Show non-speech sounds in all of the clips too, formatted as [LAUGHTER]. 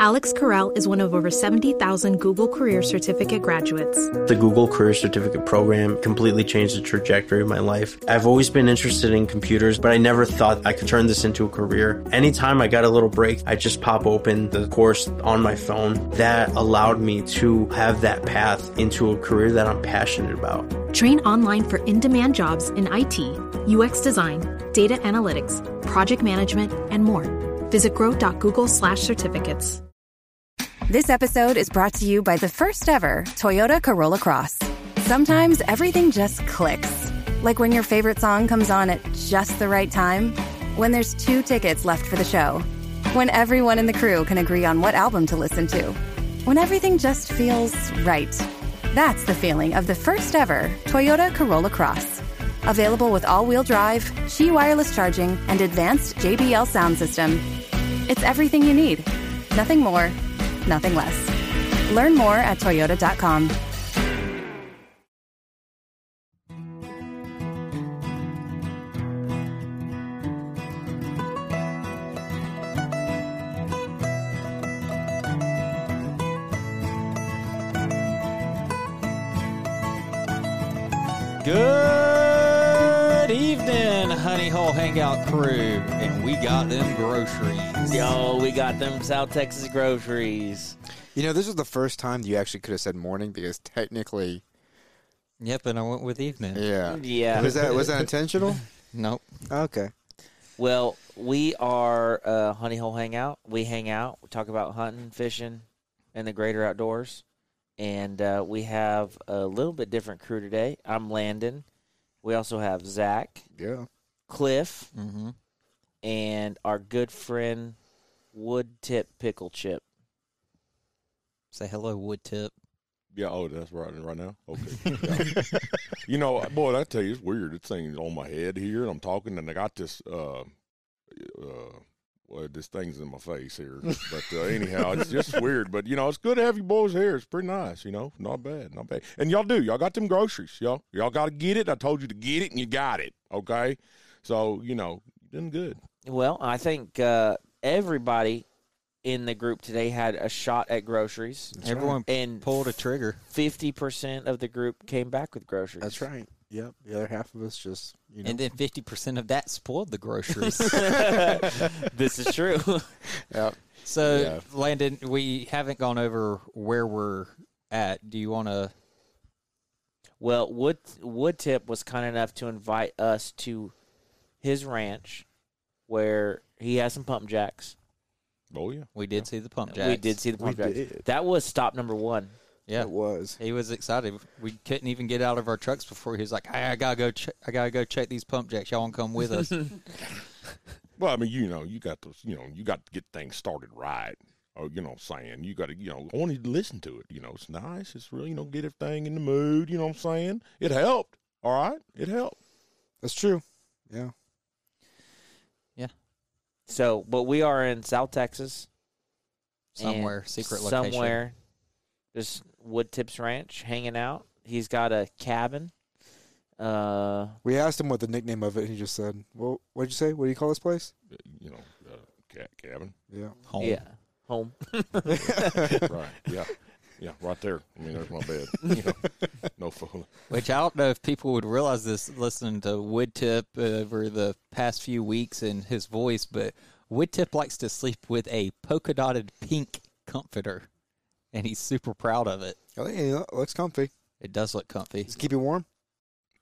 Alex Carell is one of over 70,000 Google Career Certificate graduates. The Google Career Certificate program completely changed the trajectory of my life. I've always been interested in computers, but I never thought I could turn this into a career. Anytime I got a little break, I just pop open the course on my phone. That allowed me to have that path into a career that I'm passionate about. Train online for in demand jobs in IT, UX design, data analytics, project management, and more. Visit grow.google slash certificates. This episode is brought to you by the first ever Toyota Corolla Cross. Sometimes everything just clicks. Like when your favorite song comes on at just the right time, when there's two tickets left for the show, when everyone in the crew can agree on what album to listen to, when everything just feels right. That's the feeling of the first ever Toyota Corolla Cross. Available with all wheel drive, Qi wireless charging, and advanced JBL sound system. It's everything you need. Nothing more, nothing less. Learn more at Toyota.com. Good evening, Honey Hole Hangout crew, and we got them groceries. Yo, we got them South Texas groceries. You know, this was the first time you actually could have said morning because technically, Yep, and I went with evening. yeah. Yeah. Was that was that intentional? [LAUGHS] Nope. Okay. Well, we are uh, Honey Hole Hangout. We hang out. We talk about hunting, fishing, and the greater outdoors. And uh, we have a little bit different crew today. I'm Landon. We also have Zach, Yeah. Cliff, Mm-hmm. and our good friend Wood Tip Pickle Chip. Say hello, Wood Tip. Yeah, oh, that's right, right now. Okay. Yeah. [LAUGHS] [LAUGHS] you know, boy, I tell you, it's weird. This thing's on my head here, and I'm talking, and I got this, uh, uh, well, this thing's in my face here. But uh, anyhow, it's just [LAUGHS] weird. But you know, it's good to have you boys here. It's pretty nice. You know, not bad, not bad. And y'all do, y'all got them groceries, y'all. Y'all got to get it. I told you to get it, and you got it. Okay, so you know, you're doing good. Well, I think uh, everybody in the group today had a shot at groceries. Everyone And pulled a trigger. fifty percent of the group came back with groceries. That's right. Yep. The other half of us just you know. And then 50% of that spoiled the groceries. [LAUGHS] [LAUGHS] this is true. Yep. so, Yeah. Landon, we haven't gone over where we're at. Do you want to? well, Wood Woodtip was kind enough to invite us to his ranch, where he has some pump jacks. Oh yeah. We did see the pump jacks. We did see the We pump jacks. did. That was stop number one. Yeah. It was. He was excited. We couldn't even get out of our trucks before he was like, "Hey, I gotta go. Ch- I gotta go check these pump jacks. Y'all want to come with us?" [LAUGHS] Well, I mean, you know, you got those, you know, you got to get things started right. Or, you know, what I'm saying you got to, you know, I wanted to listen to it. You know, it's nice. It's really, you know, get everything in the mood. You know what I'm saying? It helped. All right, it helped. That's true. Yeah. So, but we are in South Texas. Somewhere, secret location. Somewhere. There's Woodtip's Ranch hanging out. He's got a cabin. Uh, We asked him what the nickname of it, and he just said, "Well, what'd you say? What do you call this place?" Uh, You know, uh, cat cabin. Yeah. Home. yeah, home. [LAUGHS] right. Yeah. Yeah. Right there. I mean, there's my bed. [LAUGHS] You know, no fooling. Which I don't know if people would realize this listening to Woodtip over the past few weeks and his voice, but Woodtip likes to sleep with a polka dotted pink comforter, and he's super proud of it. Oh, yeah, it looks comfy. It does look comfy. Just keep you warm.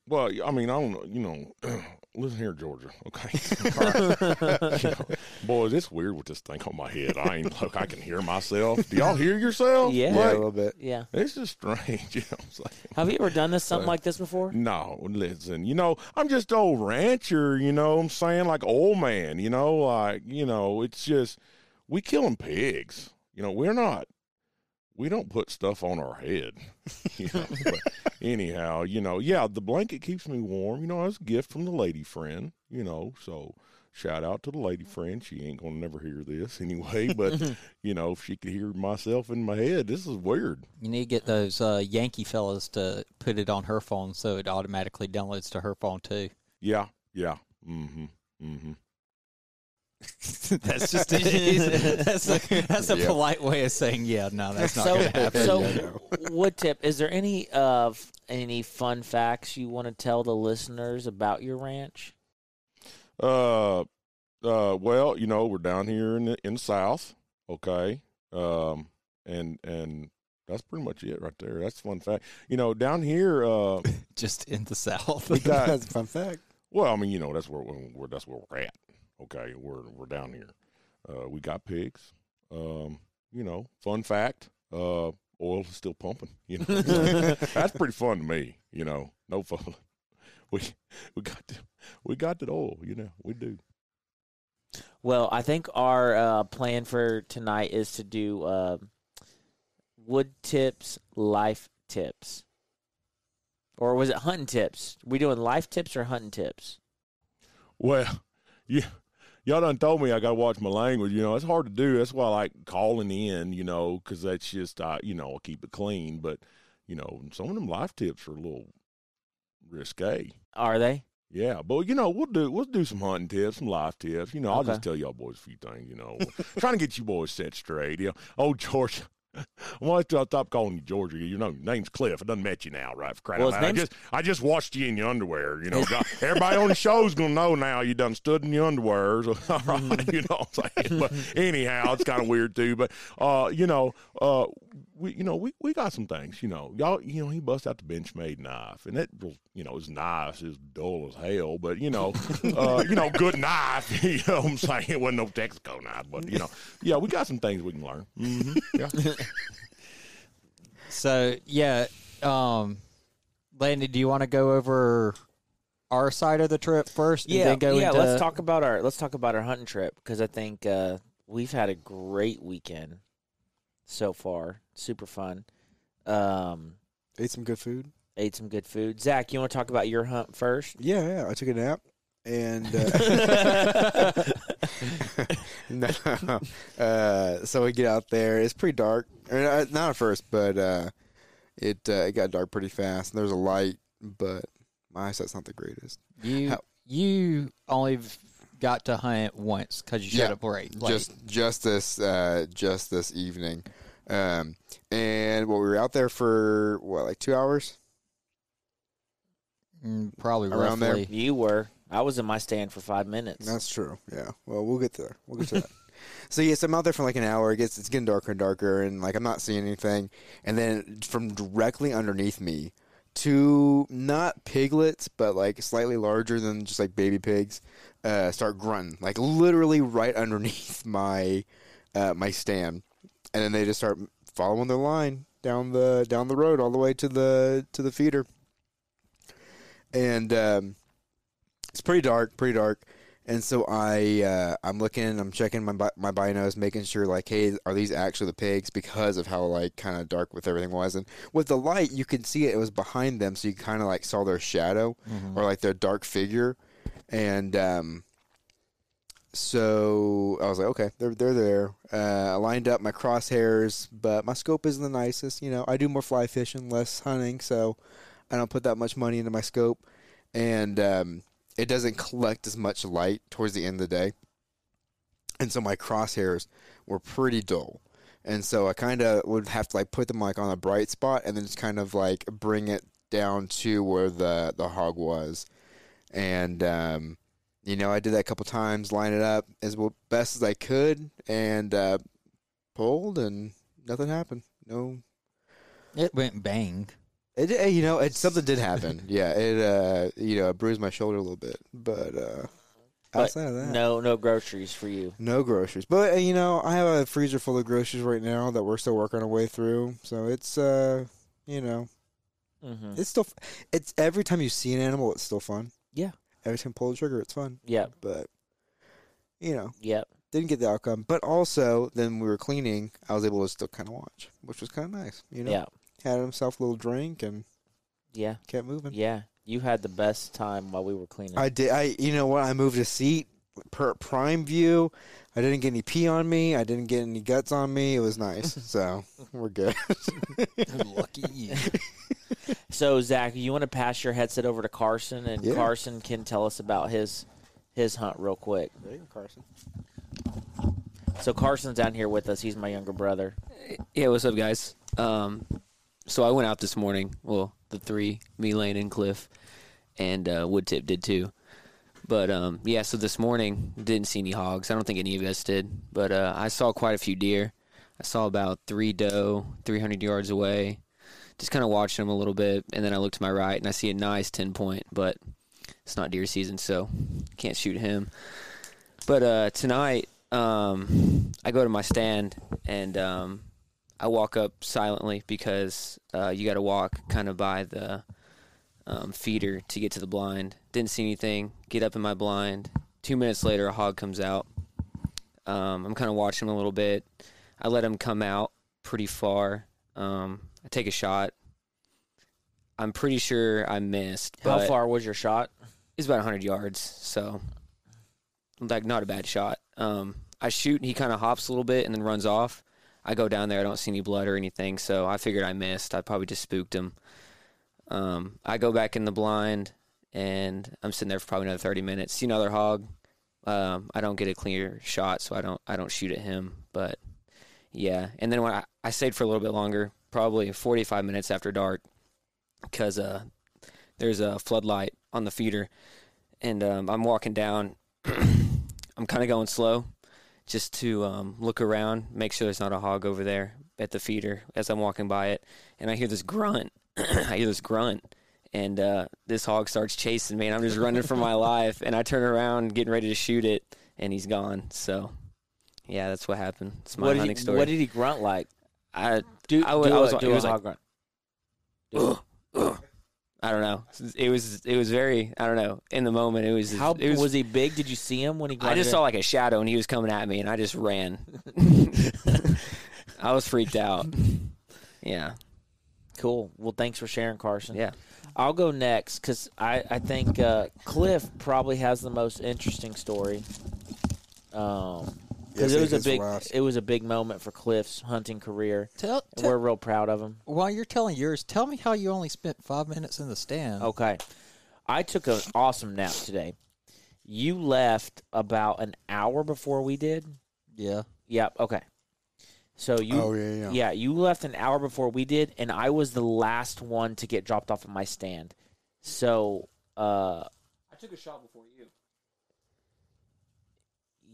Well, I mean, I don't know. You know, [CLEARS THROAT] listen here, Georgia. Okay. All right. [LAUGHS] [LAUGHS] You know, boys, it's weird with this thing on my head. I ain't look. I can hear myself. Do y'all hear yourself? Yeah. Yeah, a little bit. Yeah. it's just strange. [LAUGHS] You know what I'm saying? Have you ever done this something Uh, like this before? No, listen, you know, I'm just old rancher, you know what I'm saying? Like old man, you know, like, you know, it's just we killing pigs. You know, we're not we don't put stuff on our head. [LAUGHS] You know, but anyhow, you know, yeah, the blanket keeps me warm. You know, it's a gift from the lady friend, you know, so shout out to the lady friend. She ain't gonna never hear this [LAUGHS] anyway, but [LAUGHS] you know, if she could hear myself in my head, this is weird. You need to get those uh, Yankee fellas to put it on her phone so it automatically downloads to her phone too. Yeah, yeah. Mm-hmm. Mm-hmm. [LAUGHS] that's just [LAUGHS] that's a, that's a Yeah. polite way of saying yeah. No, that's not so, going to happen. so Yeah, wood tip. Is there any of any fun facts you want to tell the listeners about your ranch? Uh, uh, well, you know, we're down here in the in the south, okay, um, and and that's pretty much it right there. That's a fun fact. You know, down here, uh, [LAUGHS] just in the south. got That's a fun fact. well, I mean, you know, that's where we're that's where we're at. Okay, we're we're down here. Uh, we got pigs. Um, you know, fun fact. Uh, oil is still pumping. You know, [LAUGHS] [LAUGHS] that's pretty fun to me. You know, no fun. [LAUGHS] We we got the, we got that oil. You know, we do. Well, I think our uh, plan for tonight is to do uh, wood tips, life tips, or was it hunting tips? we doing life tips or hunting tips? Well, yeah, y'all done told me I got to watch my language. You know, it's hard to do. That's why I like calling in. You know, because that's just I, you know, I'll keep it clean. But you know, some of them life tips are a little risque. Are they? Yeah, but you know, we'll do we'll do some hunting tips, some life tips. You know, I'll Okay. just tell y'all boys a few things. You know, trying to get you boys set straight. You know, oh George, [LAUGHS] why do I stop calling you Georgia? You know, your name's Cliff. I done met you now, right? For crying Well, out. I just I just watched you in your underwear. You know, God- everybody on the show's gonna know now you done stood in your underwear. So, [LAUGHS] all right, you know what I'm saying? But [LAUGHS] anyhow, it's kind of weird too. But uh, you know, uh, we you know we, we got some things. You know, y'all you know he bust out the Benchmade knife, and it was you know his knife is dull as hell, but you know, [LAUGHS] uh, you know, good knife. [LAUGHS] You know what I'm saying? It wasn't no Texaco knife, but you know, yeah, we got some things we can learn. hmm Yeah. [LAUGHS] So yeah, um, Landy, do you want to go over our side of the trip first? and Yeah, then go yeah. into, Let's talk about our let's talk about our hunting trip because I think uh, we've had a great weekend so far. Super fun. Um, Ate some good food. ate some good food. Zach, you want to talk about your hunt first? Yeah, yeah. I took a nap, and uh, [LAUGHS] no. Uh, so we get out there. It's pretty dark. Or, uh, not at first, but uh, it uh, it got dark pretty fast. And there's a light, but my eyesight's not the greatest. You How- you only got to hunt once because you showed Yeah, up late. late. just just this uh, just this evening, um, and well, we were out there for what like two hours. Mm, probably around there. You were. I was in my stand for five minutes. That's true. Yeah. Well, we'll get there. We'll get to that. [LAUGHS] So yes, I'm out there for like an hour. It gets it's getting darker and darker, and like I'm not seeing anything. And then from directly underneath me, two not piglets, but like slightly larger than just like baby pigs, uh, start grunting like literally right [LAUGHS] underneath my uh, my stand, and then they just start following their line down the down the road all the way to the to the feeder. And um, it's pretty dark, pretty dark. And so I, uh, I'm looking, I'm checking my my binos, making sure like, hey, are these actually the pigs? Because of how like kind of dark with everything was, and with the light, you could see it. It was behind them, so you kind of like saw their shadow or like their dark figure. And um, so I was like, okay, they're they're there. Uh, I lined up my crosshairs, but my scope isn't the nicest. You know, I do more fly fishing, less hunting, so I don't put that much money into my scope, and um, it doesn't collect as much light towards the end of the day. And so my crosshairs were pretty dull. And so I kind of would have to like put them like on a bright spot and then just kind of like bring it down to where the the hog was. And um, you know, I did that a couple times, line it up as well, best as I could, and uh, pulled, and nothing happened. No, It went bang. it you know it something did happen. [LAUGHS] yeah, it uh you know it bruised my shoulder a little bit, but uh, But outside of that, no, no groceries for you. no groceries. But uh, you know I have a freezer full of groceries right now that we're still working our way through. So it's uh you know Mm-hmm. it's still it's every time you see an animal it's still fun. Yeah. Every time pull the trigger it's fun. Yeah. But you know Yep. didn't get the outcome. But also then we were cleaning, I was able to still kind of watch, which was kind of nice. You know, Yeah. had himself a little drink and Yeah. kept moving. Yeah. You had the best time while we were cleaning. I did. I you know what? I moved a seat per prime view. I didn't get any pee on me. I didn't get any guts on me. It was nice. [LAUGHS] so we're good. [LAUGHS] Lucky you. [LAUGHS] So Zach, you want to pass your headset over to Carson, and Yeah. Carson can tell us about his his hunt real quick. There you go, Carson. So Carson's down here with us. He's my younger brother. Yeah, what's up, guys? Um, so I went out this morning. Well, the three, me, Lane, and Cliff, and uh, Woodtip did too. But um, yeah, so this morning didn't see any hogs. I don't think any of us did, but uh, I saw quite a few deer. I saw about three doe, 300 yards away. Just kind of watching them a little bit, and then I look to my right and I see a nice 10 point, but it's not deer season, so can't shoot him. But uh, tonight, um, I go to my stand and um, I walk up silently because uh, you got to walk kind of by the um, feeder to get to the blind. Didn't see anything. Get up in my blind. Two minutes later, a hog comes out. Um, I'm kind of watching him a little bit. I let him come out pretty far. Um, I take a shot. I'm pretty sure I missed. How but far was your shot? It's about 100 yards, so like not a bad shot. Um, I shoot, and he kind of hops a little bit and then runs off. I go down there, I don't see any blood or anything, so I figured I missed. I probably just spooked him. Um, I go back in the blind, and I'm sitting there for probably another 30 minutes. See another hog. Um, I don't get a clear shot, so I don't I don't shoot at him. But yeah, and then when I, I stayed for a little bit longer, probably 45 minutes after dark, because uh, there's a floodlight on the feeder, and um, I'm walking down. [CLEARS THROAT] I'm kind of going slow, just to um, look around, make sure there's not a hog over there at the feeder as I'm walking by it, and I hear this grunt. [CLEARS THROAT] I hear this grunt, and uh, this hog starts chasing me, and I'm just running for my [LAUGHS] life. And I turn around, getting ready to shoot it, and he's gone. So, yeah, that's what happened. It's my what, hunting he, story. what did he grunt like? I Do, I, do I was, a, it do a was hog like, grunt. [CLEARS THROAT] I don't know. It was it was very I don't know. In the moment, it was How it was, was, he big? Did you see him when he? I just it? saw like a shadow, and he was coming at me, and I just ran. [LAUGHS] I was freaked out. Yeah, Cool. Well, thanks for sharing, Carson. yeah. I'll go next because I, I think uh, Cliff probably has the most interesting story. Um, Yeah, because it was a big last. it was a big moment for Cliff's hunting career. Tell, And tell we're real proud of him. while you're telling yours, tell me how you only spent five minutes in the stand. Okay, I took an awesome nap today. You left about an hour before we did. yeah. Yep. Okay. So you oh yeah, yeah. Yeah, you left an hour before we did, and I was the last one to get dropped off at my stand. So, uh, I took a shot before you.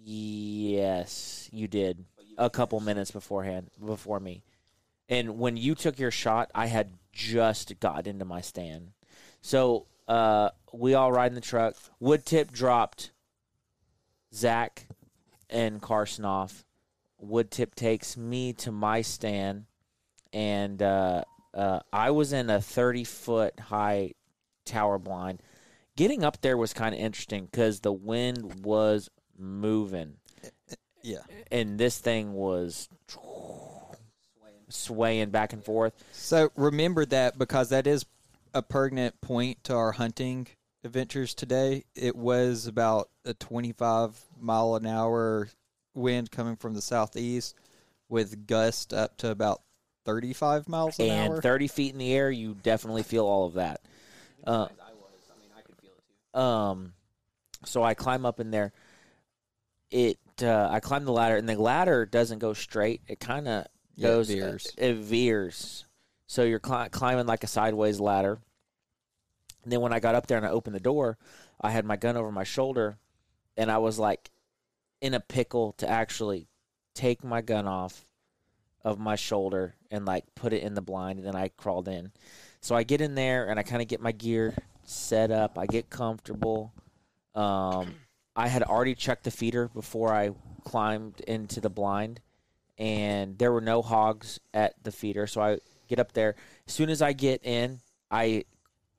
Yes, you did a couple minutes beforehand before me. And when you took your shot, I had just got into my stand. So, uh, we all ride in the truck. Wood tip dropped Zach and Carson off. Wood tip takes me to my stand, and uh, uh, I was in a 30 foot high tower blind. Getting up there was kind of interesting because the wind was moving, Yeah. and this thing was swaying back and forth. So remember that because that is a pertinent point to our hunting adventures today. It was about a 25 mile an hour wind coming from the southeast with gust up to about 35 miles an hour. and 30 feet in the air, you definitely feel all of that. Uh, um, so I climb up in there. It uh, I climbed the ladder, and the ladder doesn't go straight. It kind of Yeah, it goes veers. It, veers. So you're cli- climbing like a sideways ladder. And then when I got up there and I opened the door, I had my gun over my shoulder, and I was like in a pickle to actually take my gun off of my shoulder and like put it in the blind and then I crawled in. So I get in there and I kind of get my gear set up. I get comfortable. Um, I had already checked the feeder before I climbed into the blind and there were no hogs at the feeder. So I get up there. As soon as I get in, I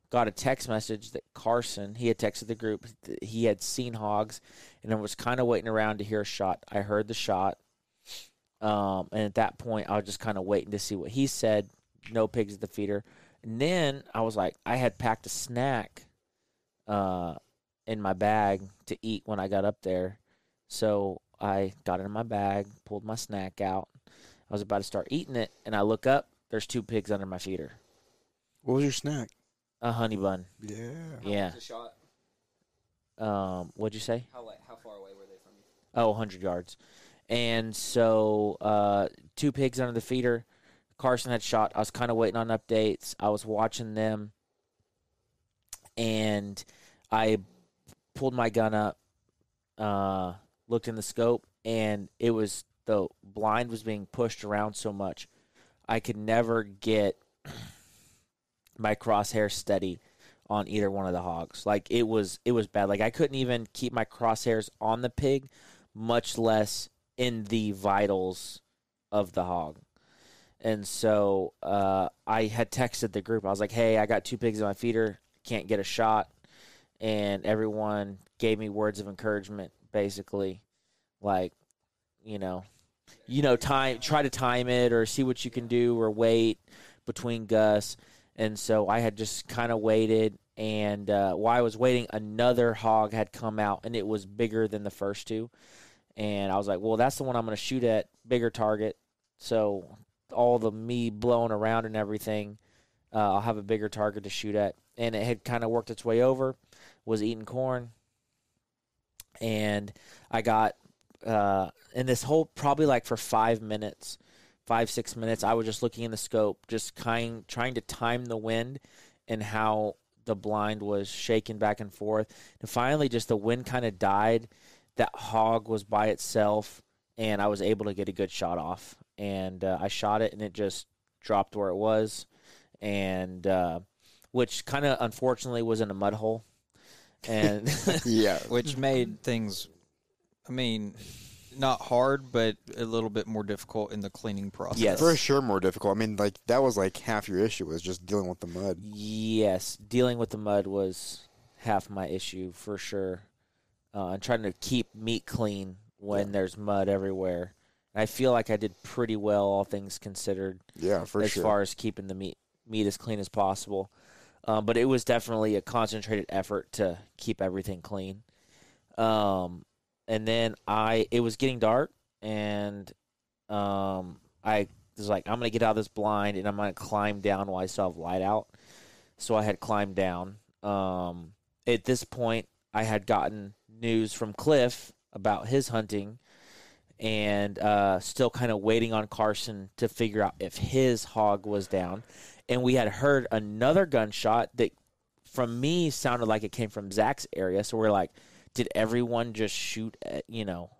got a text message that Carson, he had texted the group, he had seen hogs and I was kind of waiting around to hear a shot. I heard the shot. Um, and at that point, I was just kind of waiting to see what he said. No pigs at the feeder. And then I was like, I had packed a snack uh, in my bag to eat when I got up there. So I got it in my bag, pulled my snack out. I was about to start eating it, and I look up. There's two pigs under my feeder. What was your snack? A honey bun. Yeah. Yeah. shot. Um, what'd you say? How how far away were they from you? Oh, 100 yards. and so uh, two pigs under the feeder. Carson had shot. I was kind of waiting on updates. I was watching them, and I pulled my gun up, uh, looked in the scope, and it was the blind was being pushed around so much, I could never get [CLEARS THROAT] my crosshair steady on either one of the hogs. Like it was it was bad. Like I couldn't even keep my crosshairs on the pig, much less in the vitals of the hog. And so uh, I had texted the group. I was like, "Hey, I got two pigs in my feeder. Can't get a shot." And everyone gave me words of encouragement, basically, like, you know, you know, time try to time it or see what you can do or wait between Gus. And so I had just kind of waited. And uh, while I was waiting, another hog had come out, and it was bigger than the first two. And I was like, well, that's the one I'm going to shoot at, bigger target. So all the me blowing around and everything, uh, I'll have a bigger target to shoot at. And it had kind of worked its way over, was eating corn. And I got, uh, in this whole, probably like for five minutes, five, six minutes, I was just looking in the scope, just kind, trying to time the wind and how the blind was shaking back and forth. And finally, just the wind kind of died. That hog was by itself, and I was able to get a good shot off. And uh, I shot it, and it just dropped where it was, and uh, which kind of unfortunately was in a mud hole. And [LAUGHS] yeah. [LAUGHS] which made things, I mean, not hard, but a little bit more difficult in the cleaning process. Yes. For sure, more difficult. I mean, like that was like half your issue was just dealing with the mud. Yes, dealing with the mud was half my issue for sure. Uh, and trying to keep meat clean when there's mud everywhere. And I feel like I did pretty well, all things considered, Yeah, for as sure. far as keeping the meat meat as clean as possible. Um, but it was definitely a concentrated effort to keep everything clean. Um, and then I, it was getting dark, and um, I was like, I'm gonna get out of this blind, and I'm gonna climb down while I still have light out. So I had climbed down. Um, at this point, I had gotten news from Cliff about his hunting, and uh, still kind of waiting on Carson to figure out if his hog was down. And we had heard another gunshot that, from me, sounded like it came from Zach's area. So we're like, did everyone just shoot at, you know?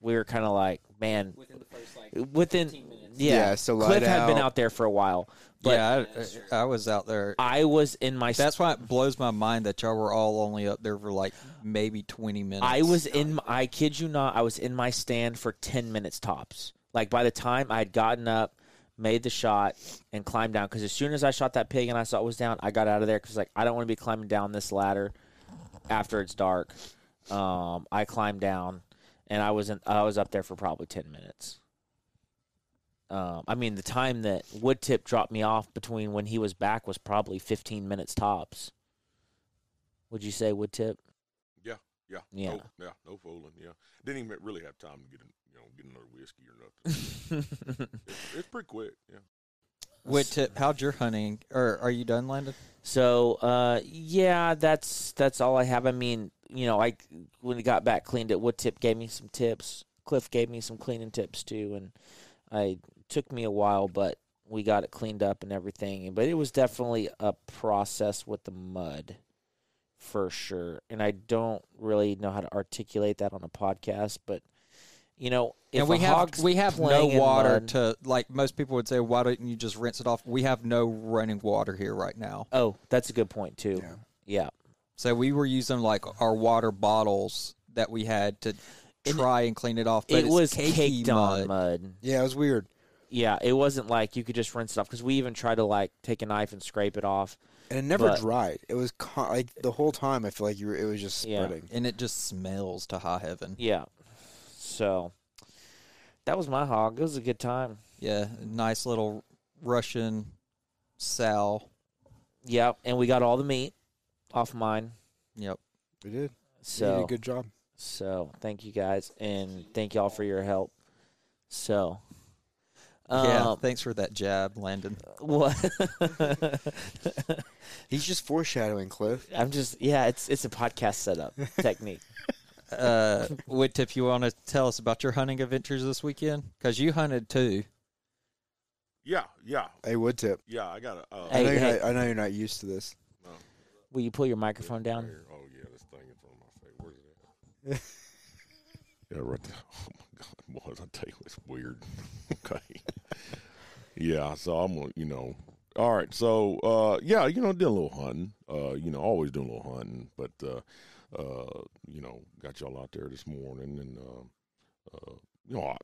We were kind of like, man, Within the first like within, 15 minutes. yeah, Yeah, so light Cliff had been out. out there for a while, but yeah, I, I was out there. I was in my That's why it blows my mind that y'all were all only up there for like maybe 20 minutes. I was in. I kid you not. I was in my stand for ten minutes tops. Like by the time I had gotten up, made the shot, and climbed down. Because as soon as I shot that pig and I saw it was down, I got out of there. Because like I don't want to be climbing down this ladder after it's dark. Um, I climbed down, and I was in. I was up there for probably ten minutes. Um, I mean, the time that Woodtip dropped me off between when he was back was probably fifteen minutes tops. Would you say Woodtip? Yeah, yeah, Yeah. no, yeah, no fooling. Yeah, didn't even really have time to get, a, you know, get another whiskey or nothing. [LAUGHS] it's, it's pretty quick. Yeah. What tip? How'd your hunting? Or are you done, Landon? So uh, yeah, that's that's all I have. I mean, you know, I when we got back cleaned it, Woodtip gave me some tips. Cliff gave me some cleaning tips too, and I took me a while, but we got it cleaned up and everything. But it was definitely a process with the mud, for sure. And I don't really know how to articulate that on a podcast, but you know, if and we a have hog's we have no water mud- to like most people would say. Why don't you just rinse it off? We have no running water here right now, Oh, that's a good point too. Yeah. yeah. so we were using like our water bottles that we had to And try and clean it off. But it it's was cakey caked mud. on mud. Yeah, it was weird. Yeah, it wasn't like you could just rinse it off because we even tried to like take a knife and scrape it off. And it never But- dried. It was con- like the whole time. I feel like you were. It was just Yeah. spreading. and it just smells to high heaven. Yeah, so that was my hog. It was a good time. Yeah, nice little Russian sow. Yeah, and we got all the meat off mine. Yep. We did. You did So a good job. so thank you guys and thank y'all for your help. So yeah. um, Thanks for that jab, Landon. [LAUGHS] what? [LAUGHS] He's just foreshadowing, Cliff. I'm just yeah. It's it's a podcast setup technique. [LAUGHS] uh, Wood Tip, you want to tell us about your hunting adventures this weekend? Because you hunted too. Yeah, yeah, Hey, wood tip. yeah. I got a. Uh, I Hey, know, you're hey. not, I know you're not used to this. Will you pull your microphone down? Oh yeah, this thing in front of my face. Where's it at? yeah, right there. Boys! I tell you, it's weird. [LAUGHS] okay. yeah, so I'm gonna, you know. All right, so uh, yeah, you know, did a little hunting. Uh, you know, always doing a little hunting, but uh, uh, you know, got y'all out there this morning, and uh, uh, you know, I,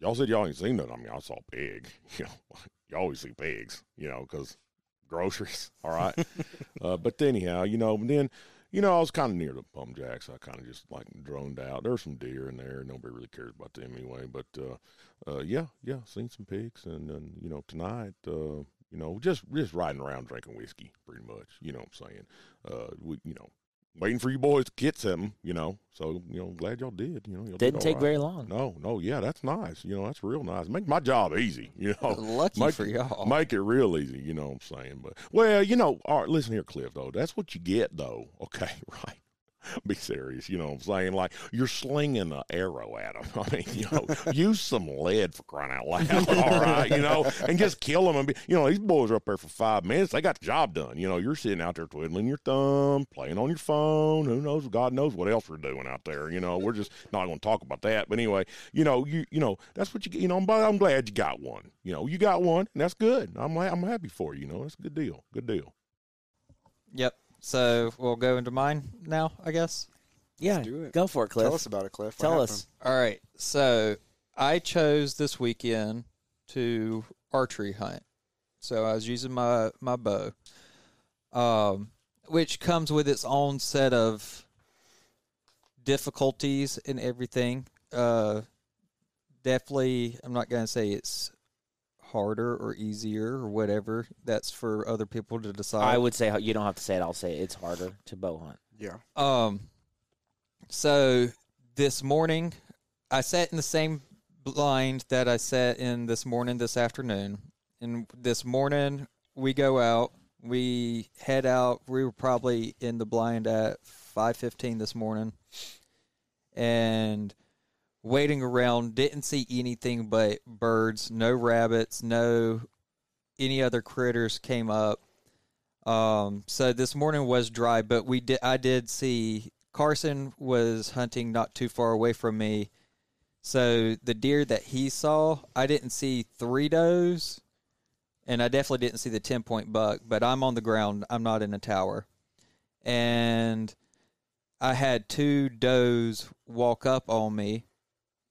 y'all said y'all ain't seen nothing. I mean, I saw pig. [LAUGHS] You know, you always see pigs. You know, because groceries. All right. [LAUGHS] uh, but anyhow, you know, and then, you know, I was kind of near the pump jacks. I kind of just like droned out. There were some deer in there. Nobody really cares about them anyway. But uh, uh, yeah, yeah, seen some pigs, and then you know tonight, uh, you know, just just riding around drinking whiskey, pretty much. You know what I'm saying? Uh, we, you know, waiting for you boys to get some. You know, so you know, glad y'all did. You know, y'all did Didn't all take right. very long. No, no, yeah, that's nice. You know, that's real nice. Make my job easy. [LAUGHS] You know, Lucky Mike- for y'all. Make it real easy, you know what I'm saying? But well, you know, all right, listen here, Cliff, though. That's what you get though. [LAUGHS] Okay, right. Be serious, you know what I'm saying? Like you're slinging an arrow at them. I mean, you know, use some lead for crying out loud, all right, you know, and just kill them. And be, you know, these boys are up there for five minutes. They got the job done. You know, you're sitting out there twiddling your thumb, playing on your phone. Who knows? God knows what else we're doing out there. You know, we're just not going to talk about that. But anyway, you know, you you know, that's what you. You know, I'm, I'm glad you got one. You know, you got one, and that's good. I'm I'm happy for you. You know, that's a good deal. Good deal. Yep. So we'll go into mine now, I guess. Yeah, do it. go for it, Cliff. Tell us about it, Cliff. What Tell happened? us. All right. So I chose this weekend to archery hunt. So I was using my my bow, um, which comes with its own set of difficulties and everything. Uh, definitely, I'm not gonna say it's harder or easier or whatever. That's for other people to decide. I would say you don't have to say it. I'll say it. it's harder to bow hunt. Yeah. Um, so this morning, I sat in the same blind that I sat in this morning, this afternoon. And this morning, we go out, we head out. We were probably in the blind at five fifteen this morning, and waiting around. Didn't see anything but birds. No rabbits. No any other critters came up. Um, so this morning was dry, but we did. I did see Carson was hunting not too far away from me. So the deer that he saw, I didn't see three does, and I definitely didn't see the ten point buck. But I'm on the ground. I'm not in a tower, and I had two does walk up on me.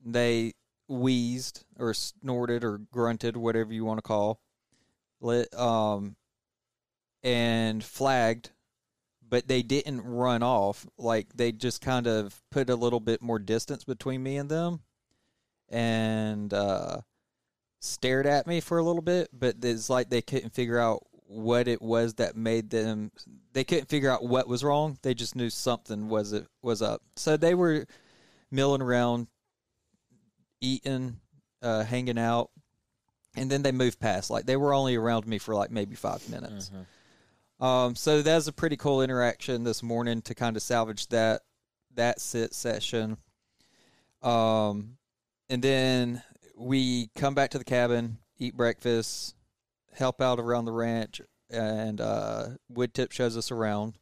They wheezed or snorted or grunted, whatever you want to call. Lit, um, and flagged, but they didn't run off. Like they just kind of put a little bit more distance between me and them, and uh, stared at me for a little bit. But it's like they couldn't figure out what it was that made them. They couldn't figure out what was wrong. They just knew something was it was up. So they were milling around, eating, uh, hanging out. And then they moved past. Like they were only around me for like maybe five minutes. Um, so that was a pretty cool interaction this morning to kind of salvage that that sit session. Um, and then we come back to the cabin, eat breakfast, help out around the ranch, and uh, Wood Tip shows us around.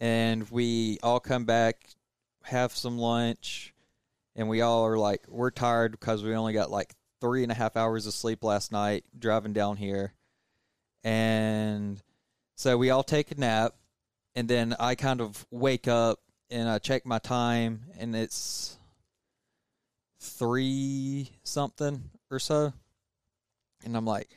And we all come back, have some lunch, and we all are like, we're tired because we only got like three and a half hours of sleep last night driving down here. And so we all take a nap, and then I kind of wake up and I check my time, and it's three something or so. And I'm like,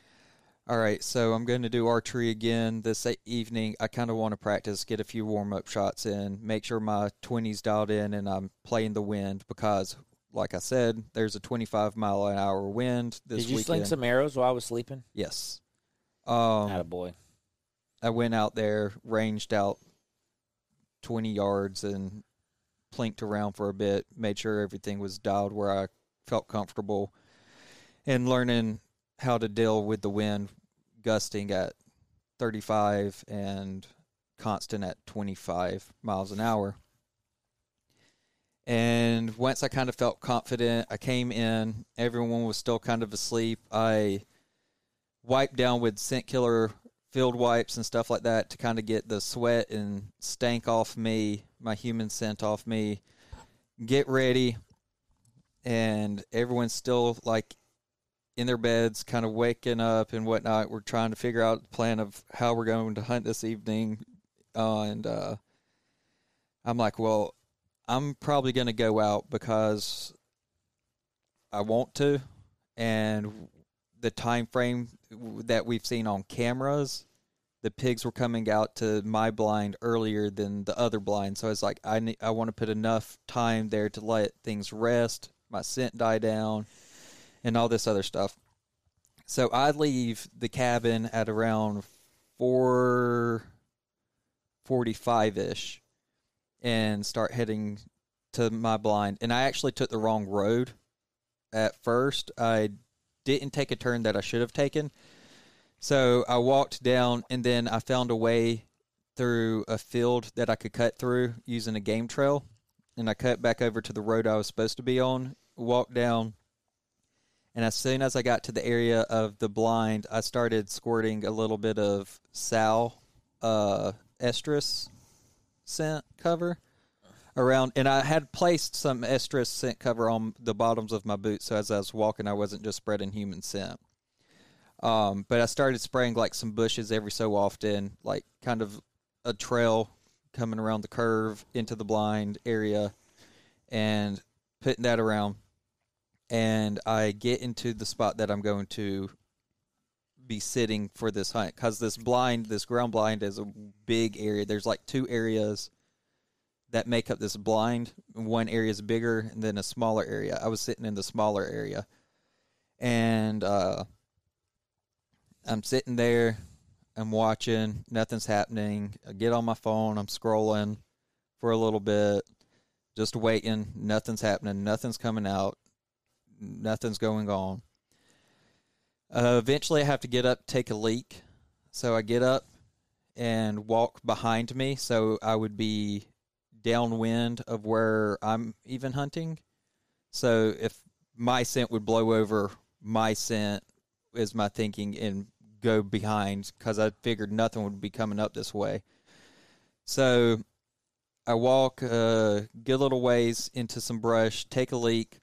all right, so I'm going to do archery again this evening. I kind of want to practice, get a few warm up shots in, make sure my 20's dialed in, and I'm playing the wind because, like I said, there's a 25 mile an hour wind this Did you weekend. sling some arrows while I was sleeping? Yes. Um, Not a boy. I went out there, ranged out 20 yards, and plinked around for a bit, made sure everything was dialed where I felt comfortable, and learning how to deal with the wind gusting at 35 and constant at 25 miles an hour. And once I kind of felt confident, I came in. Everyone was still kind of asleep. I wiped down with scent killer field wipes and stuff like that to kind of get the sweat and stank off me, my human scent off me. Get ready, and everyone's still like in their beds, kind of waking up and whatnot. We're trying to figure out the plan of how we're going to hunt this evening, uh, and uh, I'm like, well, I'm probably going to go out because I want to, and the time frame that we've seen on cameras, the pigs were coming out to my blind earlier than the other blind. So I was like, I need, I want to put enough time there to let things rest, my scent die down, and all this other stuff. So I leave the cabin at around four forty-five ish, and start heading to my blind. And I actually took the wrong road at first. I didn't take a turn that I should have taken. So I walked down and then I found a way through a field that I could cut through using a game trail. And I cut back over to the road I was supposed to be on, walked down. And as soon as I got to the area of the blind, I started squirting a little bit of sal uh, estrus scent cover around, and I had placed some estrus scent cover on the bottoms of my boots, so as I was walking, I wasn't just spreading human scent. Um, but I started spraying like some bushes every so often, like kind of a trail coming around the curve into the blind area, and putting that around. And I get into the spot that I'm going to be sitting for this hunt because this blind, this ground blind, is a big area. There's like two areas that make up this blind. One area is bigger than a smaller area. I was sitting in the smaller area, and uh, I'm sitting there. I'm watching. Nothing's happening. I get on my phone. I'm scrolling for a little bit, just waiting. Nothing's happening. Nothing's coming out. Nothing's going on. Uh, eventually, I have to get up, take a leak. So I get up and walk behind me. So I would be downwind of where I'm even hunting. So if my scent would blow over my scent, is my thinking, and go behind because I figured nothing would be coming up this way. So I walk, uh, get a little ways into some brush, take a leak,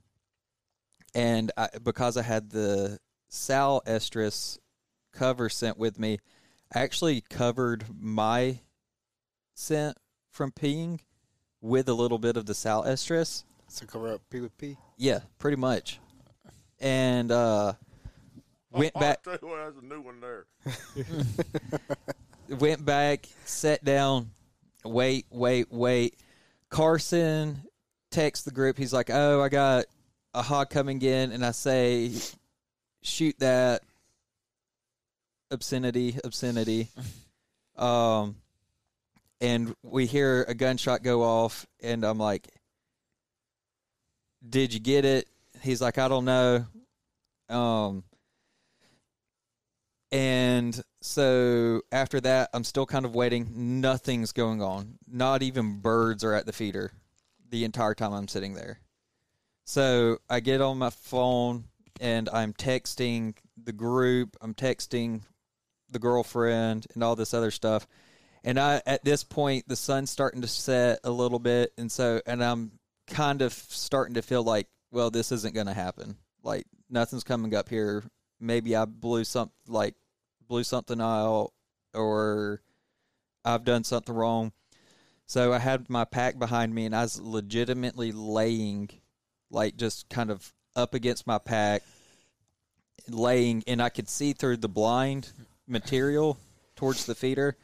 and I, because I had the sal estrus cover scent with me, I actually covered my scent from peeing with a little bit of the sal estrus. So cover up P with P. Yeah, pretty much. And uh, went back [LAUGHS] I'll tell you what, there's a new one there. [LAUGHS] went back, sat down, wait, wait, wait. Carson texts the group. He's like, "Oh, I got a hog coming in," and I say, "Shoot that obscenity, obscenity." [LAUGHS] um, and we hear a gunshot go off, and I'm like, "Did you get it?" He's like, "I don't know." Um, and so after that, I'm still kind of waiting. Nothing's going on. Not even birds are at the feeder the entire time I'm sitting there. So I get on my phone and I'm texting the group, I'm texting the girlfriend and all this other stuff. And I at this point the sun's starting to set a little bit and so and I'm kind of starting to feel like, well, this isn't gonna happen. Like nothing's coming up here. Maybe I blew some like blew something out or I've done something wrong. So I had my pack behind me and I was legitimately laying like just kind of up against my pack laying and I could see through the blind material towards the feeder.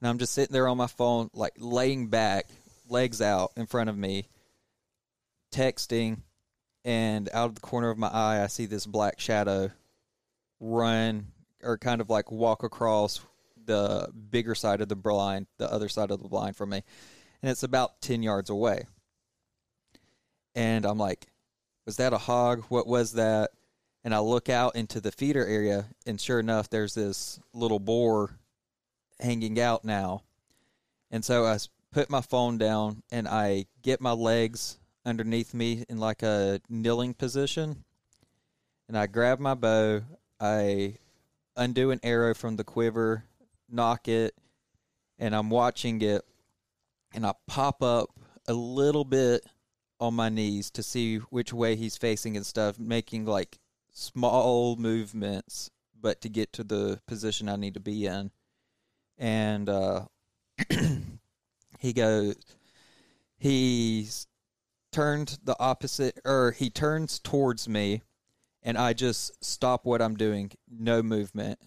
And I'm just sitting there on my phone like laying back, legs out in front of me, texting and out of the corner of my eye I see this black shadow run or kind of like walk across the bigger side of the blind, the other side of the blind from me. And it's about 10 yards away. And I'm like, was that a hog? What was that? And I look out into the feeder area, and sure enough, there's this little boar hanging out now. And so I put my phone down and I get my legs underneath me in like a kneeling position. And I grab my bow, I undo an arrow from the quiver, nock it, and I'm watching it. And I pop up a little bit on my knees to see which way he's facing and stuff, making like small movements, but to get to the position I need to be in. And uh, [CLEARS THROAT] he goes, he's turned the opposite, or he turns towards me, and I just stop what I'm doing, no movement.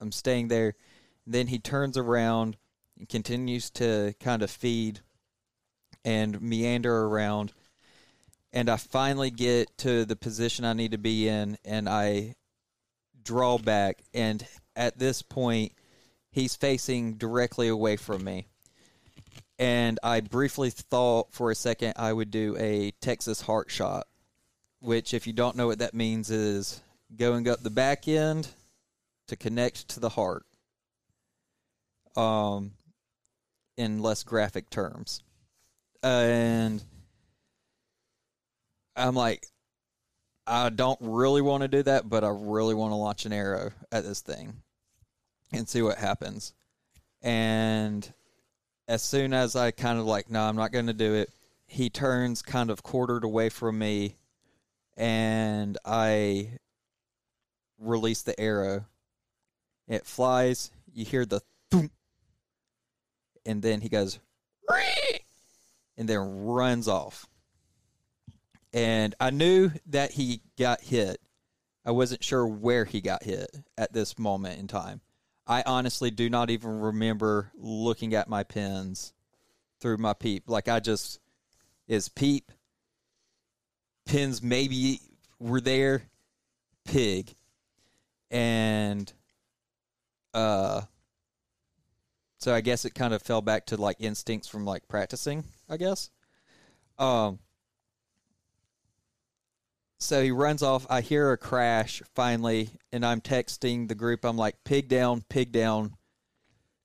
I'm staying there. Then he turns around and continues to kind of feed and meander around. And I finally get to the position I need to be in, and I draw back. And at this point, he's facing directly away from me. And I briefly thought for a second I would do a Texas heart shot, which, if you don't know what that means, is going up the back end to connect to the heart. Um, in less graphic terms. And I'm like, I don't really want to do that, but I really want to launch an arrow at this thing and see what happens. And as soon as I kind of like, no, I'm not going to do it, he turns kind of quartered away from me and I release the arrow. It flies, you hear the thump, and then he goes, and then runs off. And I knew that he got hit. I wasn't sure where he got hit at this moment in time. I honestly do not even remember looking at my pins through my peep. Like I just is peep pins maybe were there pig and uh so I guess it kind of fell back to like instincts from like practicing, I guess. Um so he runs off. I hear a crash finally, and I'm texting the group. I'm like, pig down, pig down.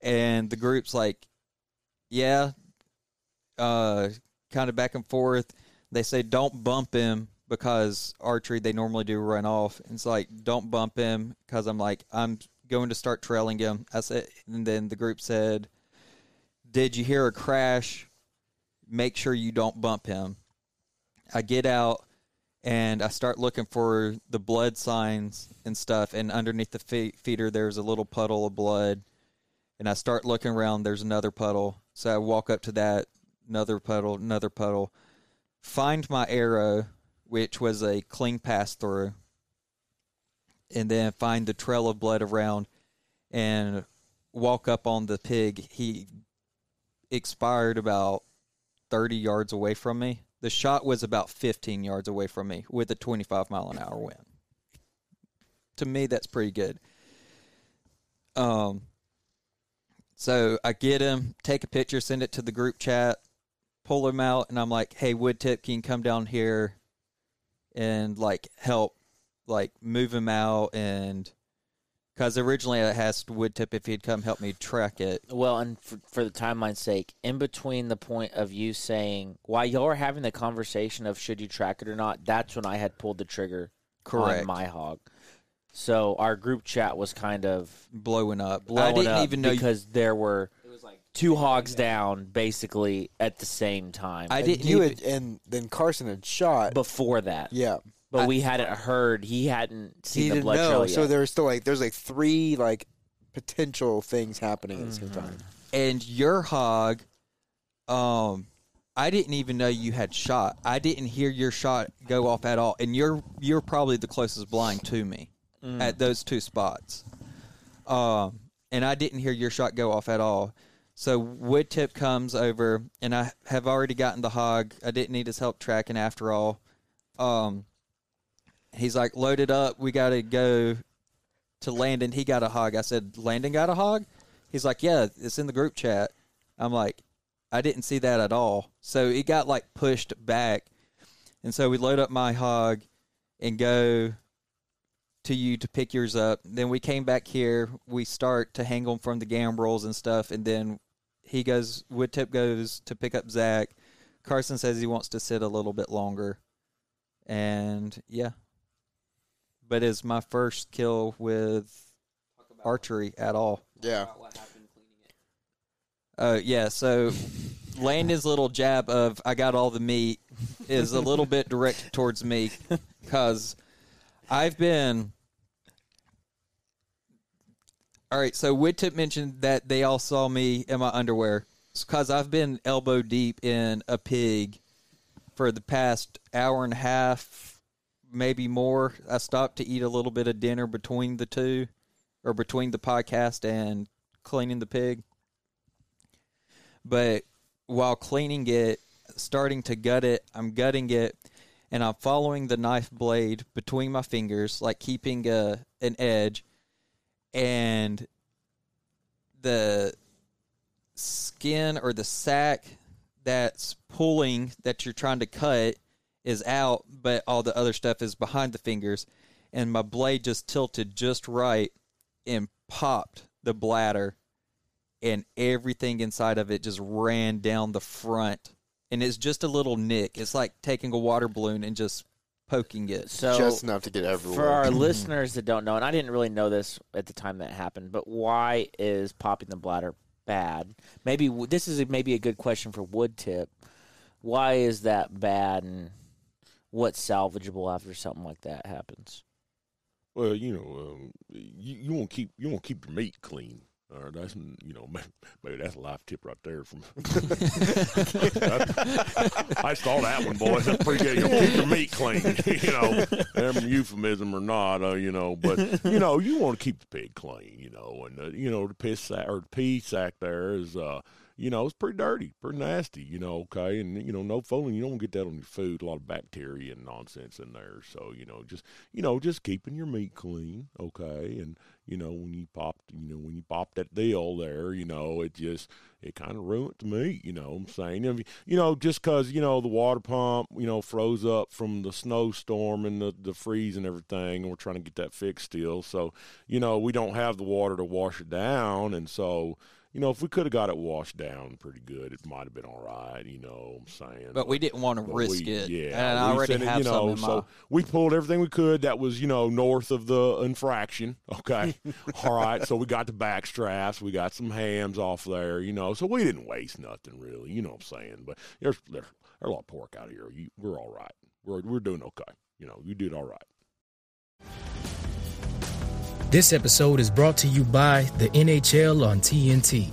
And the group's like, yeah, uh, kind of back and forth. They say, don't bump him because archery, they normally do run off. And it's like, don't bump him because I'm like, I'm going to start trailing him. I said, and then the group said, did you hear a crash? Make sure you don't bump him. I get out and I start looking for the blood signs and stuff. And underneath the fe- feeder, there's a little puddle of blood. And I start looking around. There's another puddle. So I walk up to that, another puddle, another puddle. Find my arrow, which was a clean pass through, and then find the trail of blood around, and walk up on the pig. He expired about thirty yards away from me the shot was about 15 yards away from me with a 25 mile an hour wind. To me, that's pretty good. Um, so I get him, take a picture, send it to the group chat, pull him out, and I'm like, "Hey, Woodtip, can you come down here and like help, like move him out and." Because originally I asked Woodtip if he'd come help me track it. Well, and for, for the timeline's sake, in between the point of you saying while y'all are having the conversation of should you track it or not, that's when I had pulled the trigger Correct. on my hog. So our group chat was kind of blowing up. blowing I didn't up even know because there were like two hogs down basically at the same time. I And didn't you even. had, and then Carson had shot. before that, yeah, but we hadn't heard. He hadn't seen he the blood know. trail yet. So there's still like there's like three like potential things happening at the Mm-hmm. same time. and your hog um I didn't even know you had shot. I didn't hear your shot go off at all. And you're you're probably the closest blind to me at those two spots. Um and I didn't hear your shot go off at all. So Woodtip comes over and I have already gotten the hog. I didn't need his help tracking after all. Um he's like loaded up, we gotta go to Landon. He got a hog. I said, Landon got a hog? He's like, Yeah, it's in the group chat. I'm like, I didn't see that at all. So it got like pushed back. And so we load up my hog and go to you to pick yours up. Then we came back here. We start to hang them from the gambrels and stuff. And then he goes. Woodtip goes to pick up Zach. Carson says he wants to sit a little bit longer, and yeah. But it's my first kill with archery at all. Yeah. Uh, yeah. So [LAUGHS] Landon's little jab of "I got all the meat" is a little bit directed towards me because I've been. All right, so Woodtip mentioned that they all saw me in my underwear because I've been elbow deep in a pig for the past hour and a half, maybe more. I stopped to eat a little bit of dinner between the two, or between the podcast and cleaning the pig. But while cleaning it, starting to gut it, I'm gutting it, and I'm following the knife blade between my fingers, like keeping a an edge, and the skin or the sack that's pulling that you're trying to cut is out, but all the other stuff is behind the fingers, and my blade just tilted just right and popped the bladder and everything inside of it just ran down the front. And it's just a little nick. It's like taking a water balloon and just poking it. So Just enough to get everywhere. For our [LAUGHS] listeners that don't know, and I didn't really know this at the time that happened, but why is popping the bladder bad? Maybe this is maybe a good question for wood tip. Why is that bad, and what's salvageable after something like that happens? Well, you know, um, you, you want to keep you want to keep your meat clean. All right, that's you know [LAUGHS] maybe that's a life tip right there. From [LAUGHS] I saw that one, boys. Pretty good. You keep your meat clean. [LAUGHS] you know, euphemism or not, uh, you know, but you know you want to keep the pig clean. You know, and uh, you know the piss sack or the pee sack there is. uh you know, it's pretty dirty, pretty nasty, you know, okay? And, you know, no fooling, you don't get that on your food, a lot of bacteria and nonsense in there. So, you know, just, you know, just keeping your meat clean, okay? And, you know, when you popped, you know, when you popped that deal there, you know, it just, it kind of ruined the meat, you know I'm saying? You know, just because, you know, the water pump, you know, froze up from the snowstorm and the, the freeze and everything, and we're trying to get that fixed still. So, you know, we don't have the water to wash it down. And so, you know, if we could have got it washed down pretty good, it might have been all right. You know, what I'm saying. But, we didn't want to risk we, it. Yeah, and I already it, have you know, some in so my. we pulled everything we could that was you know north of the infraction. Okay, [LAUGHS] all right. So we got the back straps, we got some hams off there. You know, so we didn't waste nothing really. You know what I'm saying? But there's there's, there's a lot of pork out here. You, we're all right. We're we're doing okay. You know, you did all right. This episode is brought to you by the NHL on TNT.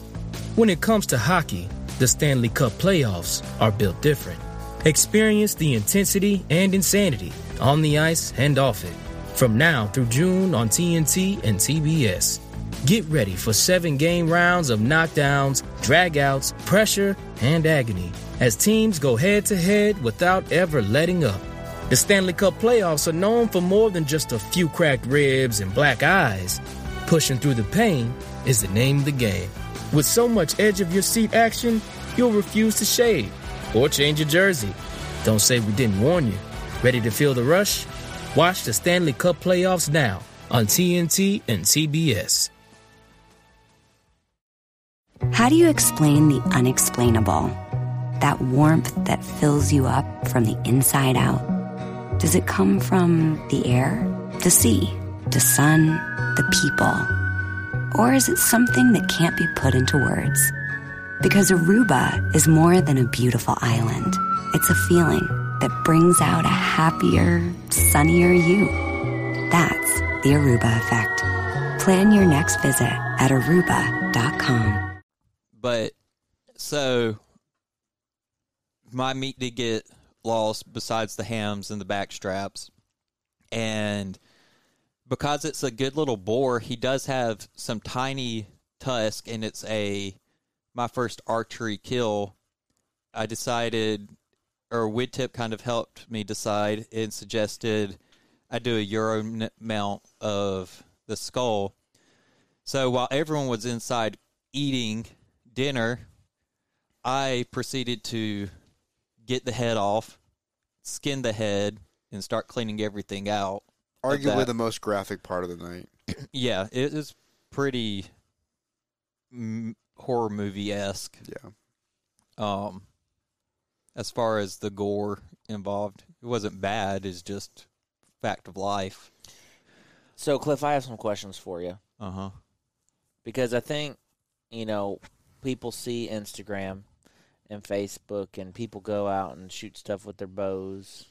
When it comes to hockey, the Stanley Cup playoffs are built different. Experience the intensity and insanity on the ice and off it. From now through June on TNT and TBS. Get ready for seven game rounds of knockdowns, dragouts, pressure, and agony as teams go head to head without ever letting up. The Stanley Cup playoffs are known for more than just a few cracked ribs and black eyes. Pushing through the pain is the name of the game. With so much edge of your seat action, you'll refuse to shave or change your jersey. Don't say we didn't warn you. Ready to feel the rush? Watch the Stanley Cup playoffs now on TNT and TBS. How do you explain the unexplainable? That warmth that fills you up from the inside out? Does it come from the air, the sea, the sun, the people? Or is it something that can't be put into words? Because Aruba is more than a beautiful island. It's a feeling that brings out a happier, sunnier you. That's the Aruba effect. Plan your next visit at aruba.com. But so my meat did get lost besides the hams and the back straps. And because it's a good little boar, he does have some tiny tusk and it's a my first archery kill. I decided or Woodtip kind of helped me decide and suggested I do a euro mount of the skull. So while everyone was inside eating dinner, I proceeded to get the head off, skin the head, and start cleaning everything out. Arguably that. the most graphic part of the night. [CLEARS THROAT] yeah, it is pretty. mm, horror movie esque. Yeah. Um, as far as the gore involved, it wasn't bad. It's just fact of life. So, Cliff, I have some questions for you Uh huh. because I think you know people see Instagram and Facebook, and people go out and shoot stuff with their bows.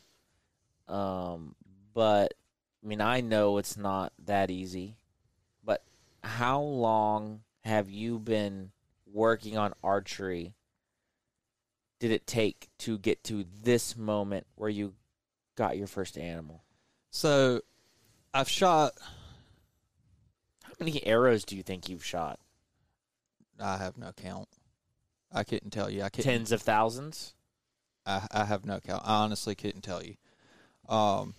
Um, but I mean, I know it's not that easy. But how long have you been working on archery? Did it take to get to this moment where you got your first animal? So, I've shot. How many arrows do you think you've shot? I have no count. I couldn't tell you. I couldn't. Tens of thousands. I, I have no count. I honestly couldn't tell you. Um,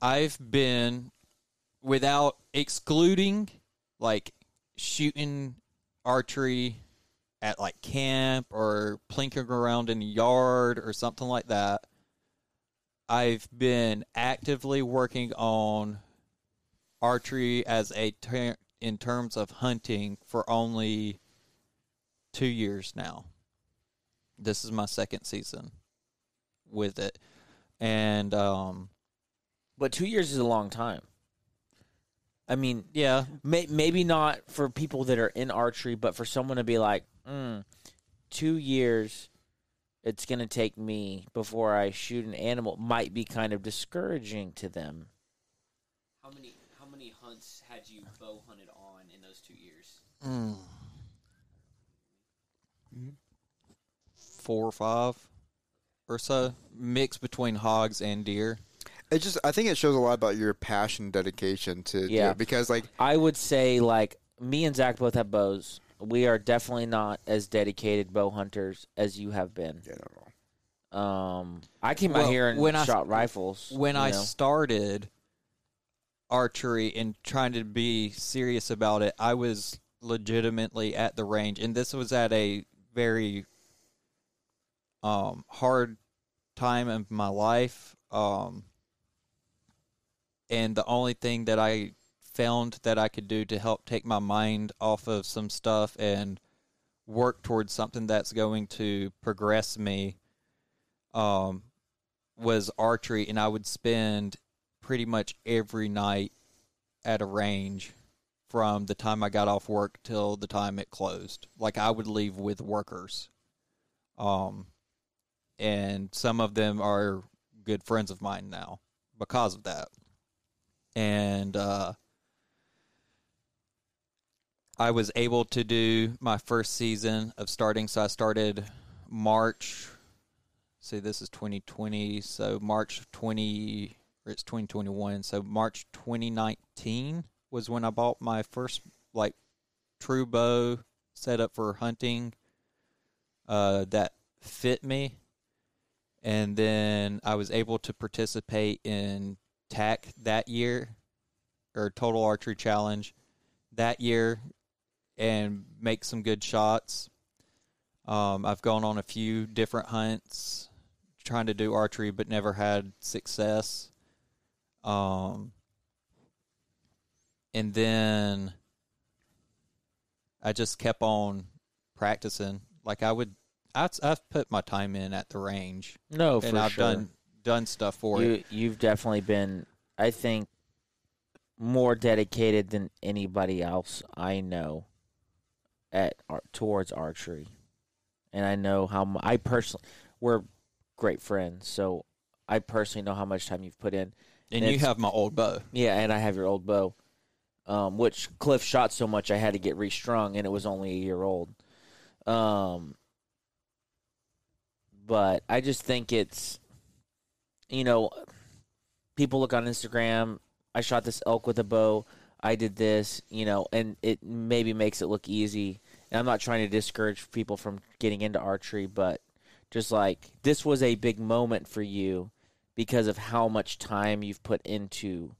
I've been without excluding like shooting archery at like camp or plinking around in the yard or something like that. I've been actively working on archery as a ter- in terms of hunting for only two years now. This is my second season with it, and um, But two years is a long time. I mean, yeah, may, maybe not for people that are in archery, but for someone to be like, mm, two years, it's going to take me before I shoot an animal might be kind of discouraging to them. How many how many hunts had you bow hunted on in those two years? mm, four or five or so, mixed between hogs and deer. It just I think it shows a lot about your passion and dedication to Yeah. it because like I would say, like, me and Zach both have bows. We are definitely not as dedicated bow hunters as you have been. you know, Um, I came Well, out here and when I- shot rifles. when I know. started archery and trying to be serious about it, I was legitimately at the range, and this was at a very um, hard time in my life. Um, and the only thing that I found that I could do to help take my mind off of some stuff and work towards something that's going to progress me um, was archery, and I would spend pretty much every night at a range from the time I got off work till the time it closed. Like I would leave with workers, um, and some of them are good friends of mine now because of that. And uh, I was able to do my first season of starting. So I started March see this is 2020 so march 20 or it's 2021 so march 2019 was when i bought my first like true bow set up for hunting uh, that fit me and then i was able to participate in tac that year or total archery challenge that year and make some good shots um, I've gone on a few different hunts trying to do archery, but never had success. Um, and then I just kept on practicing. Like I would, I, I've put my time in at the range, no, for and I've sure. done done stuff for you, it. You've definitely been, I think, more dedicated than anybody else I know at towards archery, and I know how I personally we're great friends, so I personally know how much time you've put in. And you have my old bow. Yeah, and I have your old bow, um, which Cliff shot so much I had to get restrung, and it was only a year old. Um, but I just think it's, you know, people look on Instagram. I shot this elk with a bow. I did this, you know, and it maybe makes it look easy. And I'm not trying to discourage people from getting into archery, but just like this was a big moment for you because of how much time you've put into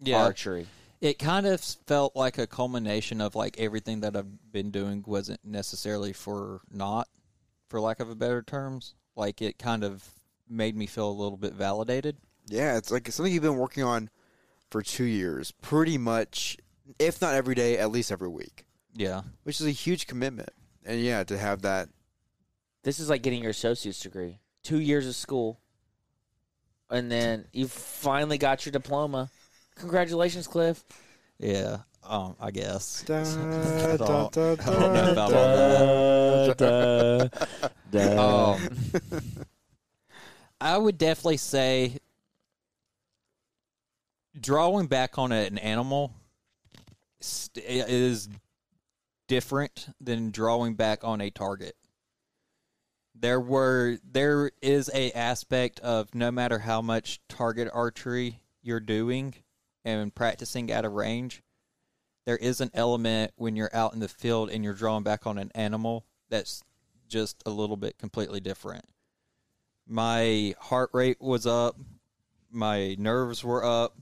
Yeah, archery. it kind of felt like a culmination of like everything that I've been doing wasn't necessarily for naught, for lack of a better terms. Like it kind of made me feel a little bit validated. yeah, it's like something you've been working on for two years, pretty much, if not every day, at least every week. Yeah. which is a huge commitment. And yeah, to have that. This is like getting your associate's degree. Two years of school, and then you finally got your diploma. Congratulations, Cliff. Yeah. Um, I guess. Da, [LAUGHS] I don't- da, I don't know about all da. Um, [LAUGHS] I would definitely say drawing back on an animal st- is different than drawing back on a target. There were there is a aspect of no matter how much target archery you're doing and practicing out of range, there is an element when you're out in the field and you're drawing back on an animal that's just a little bit completely different. My heart rate was up, my nerves were up,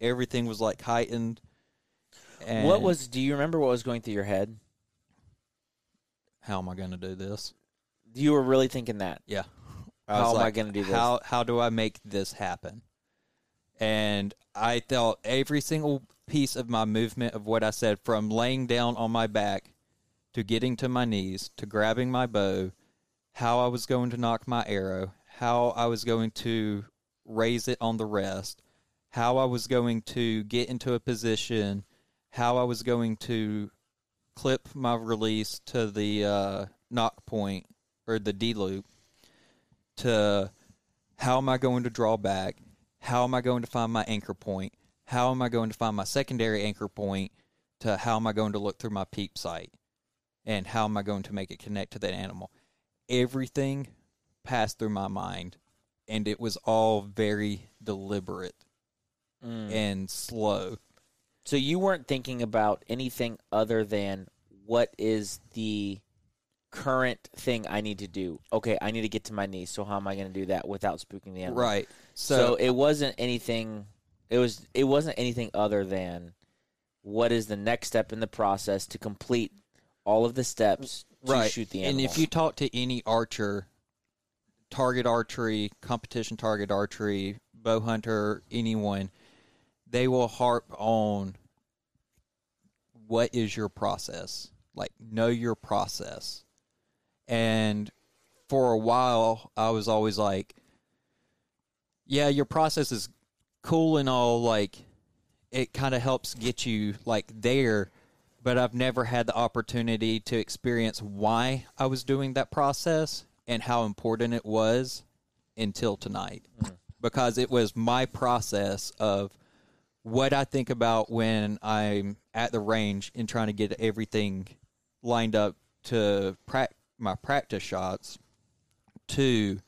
everything was like heightened. And What was? Do you remember what was going through your head? how am I going to do this? You were really thinking that. Yeah. How was am I gonna do this? How how do I make this happen? And I felt every single piece of my movement of what I said from laying down on my back to getting to my knees to grabbing my bow, how I was going to nock my arrow, how I was going to raise it on the rest, how I was going to get into a position, how I was going to clip my release to the uh, nock point or the D loop to how am I going to draw back? How am I going to find my anchor point? How am I going to find my secondary anchor point? To how am I going to look through my peep sight? And how am I going to make it connect to that animal? Everything passed through my mind, and it was all very deliberate Mm. and slow. So you weren't thinking about anything other than what is the current thing I need to do. Okay, I need to get to my knees. So how am I going to do that without spooking the animal? Right. So, So, it wasn't anything. It was. It wasn't anything other than what is the next step in the process to complete all of the steps to right. shoot the animal. and if you talk to any archer, target archery, competition target archery, bow hunter, anyone, they will harp on what is your process. Like know your process. And for a while I was always like yeah, your process is cool and all like it kind of helps get you like there but I've never had the opportunity to experience why I was doing that process and how important it was until tonight. Mm-hmm. Because it was my process of what I think about when I'm at the range and trying to get everything lined up to prac- my practice shots to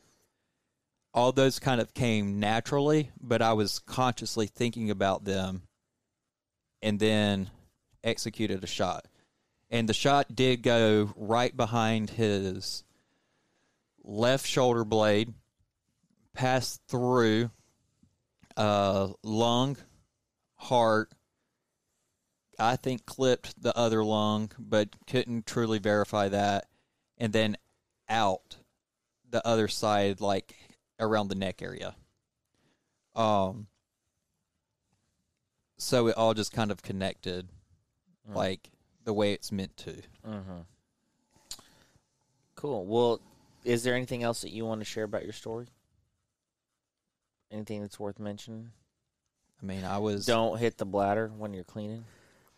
all those kind of came naturally, but I was consciously thinking about them and then executed a shot. And the shot did go right behind his left shoulder blade, passed through uh, lung, heart. I think clipped the other lung, but couldn't truly verify that. And then out the other side, like around the neck area. Um, so it all just kind of connected, like the way it's meant to. Mm-hmm. Cool. Well, is there anything else that you want to share about your story? Anything that's worth mentioning? I mean, I was Don't hit the bladder when you're cleaning.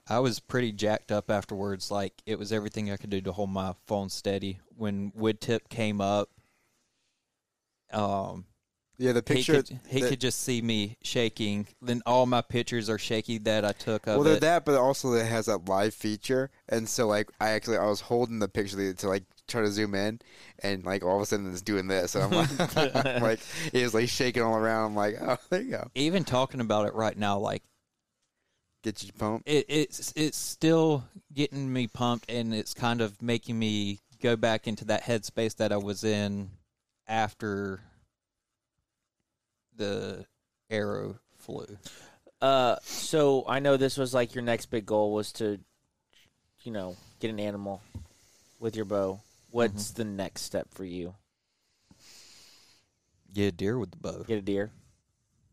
I was pretty jacked up afterwards. Like it was everything I could do to hold my phone steady. When wood tip came up, um, Yeah, the he picture. could, he that- could just see me shaking. Then all my pictures are shaky that I took of well, there's it. that, but also it has that live feature, and so like I actually I was holding the picture to like try to zoom in, and like all of a sudden it's doing this, and I'm like, I'm [LAUGHS] like it was like shaking all around. I'm like, oh, there you go, Even talking about it right now, like get you pumped. it, it's it's still getting me pumped, and it's kind of making me go back into that headspace that I was in after the arrow flew. Uh, so I know this was like your next big goal was to, you know, get an animal with your bow. What's the next step for you? Get a deer with the bow. Get a deer.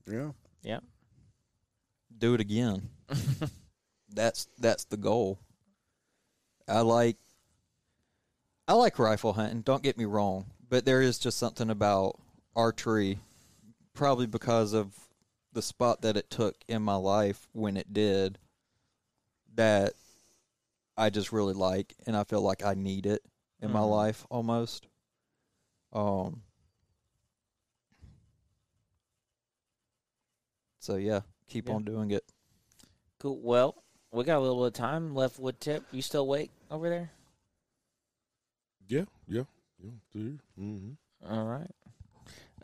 Yeah, Yeah. Do it again. [LAUGHS] that's that's the goal. I like I like rifle hunting. Don't get me wrong, but there is just something about archery, probably because of the spot that it took in my life when it did, that I just really like, and I feel like I need it in my Mhm. life almost. Um. So yeah, keep Yeah. on doing it. Cool. Well, we got a little bit of time left. Wood tip. You still awake over there? Yeah, yeah, yeah. Mm-hmm. All right.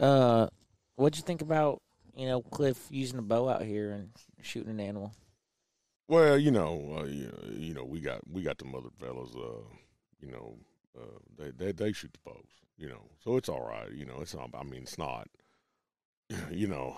Uh, what'd you think about you know Cliff using a bow out here and shooting an animal? Well, you know, uh, you, you know, we got we got them other fellas. Uh, you know, uh, they they they shoot the bows. You know, so it's all right. You know, it's not. I mean, it's not. [CLEARS THROAT] You know,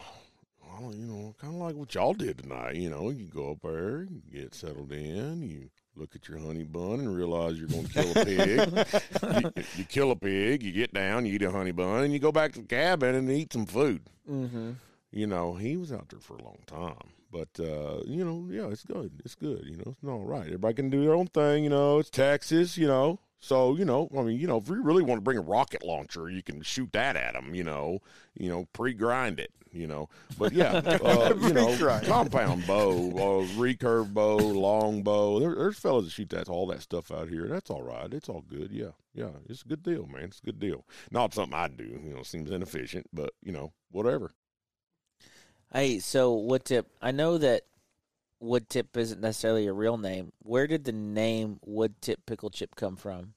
well, you know, kind of like what y'all did tonight. You know, you go up there, you get settled in, you look at your honey bun and realize you're going to kill a pig. you, [LAUGHS] you kill a pig, you get down, you eat a honey bun, and you go back to the cabin and eat some food Mm-hmm. you know, he was out there for a long time. But uh, you know, yeah, it's good. It's good. You know, it's all right. Everybody can do their own thing. You know, it's Texas. You know, so you know, I mean, you know, if you really want to bring a rocket launcher, you can shoot that at them. You know, you know, pre-grind it. You know, but yeah, [LAUGHS] uh, you know, compound bow, uh, recurve bow, long bow. There, there's fellas that shoot that all that stuff out here. That's all right. It's all good. Yeah, yeah, it's a good deal, man. It's a good deal. Not something I do. You know, seems inefficient, but you know, whatever. Hey, so Wood Tip. I know that wood tip isn't necessarily a real name. Where did the name wood tip pickle chip come from?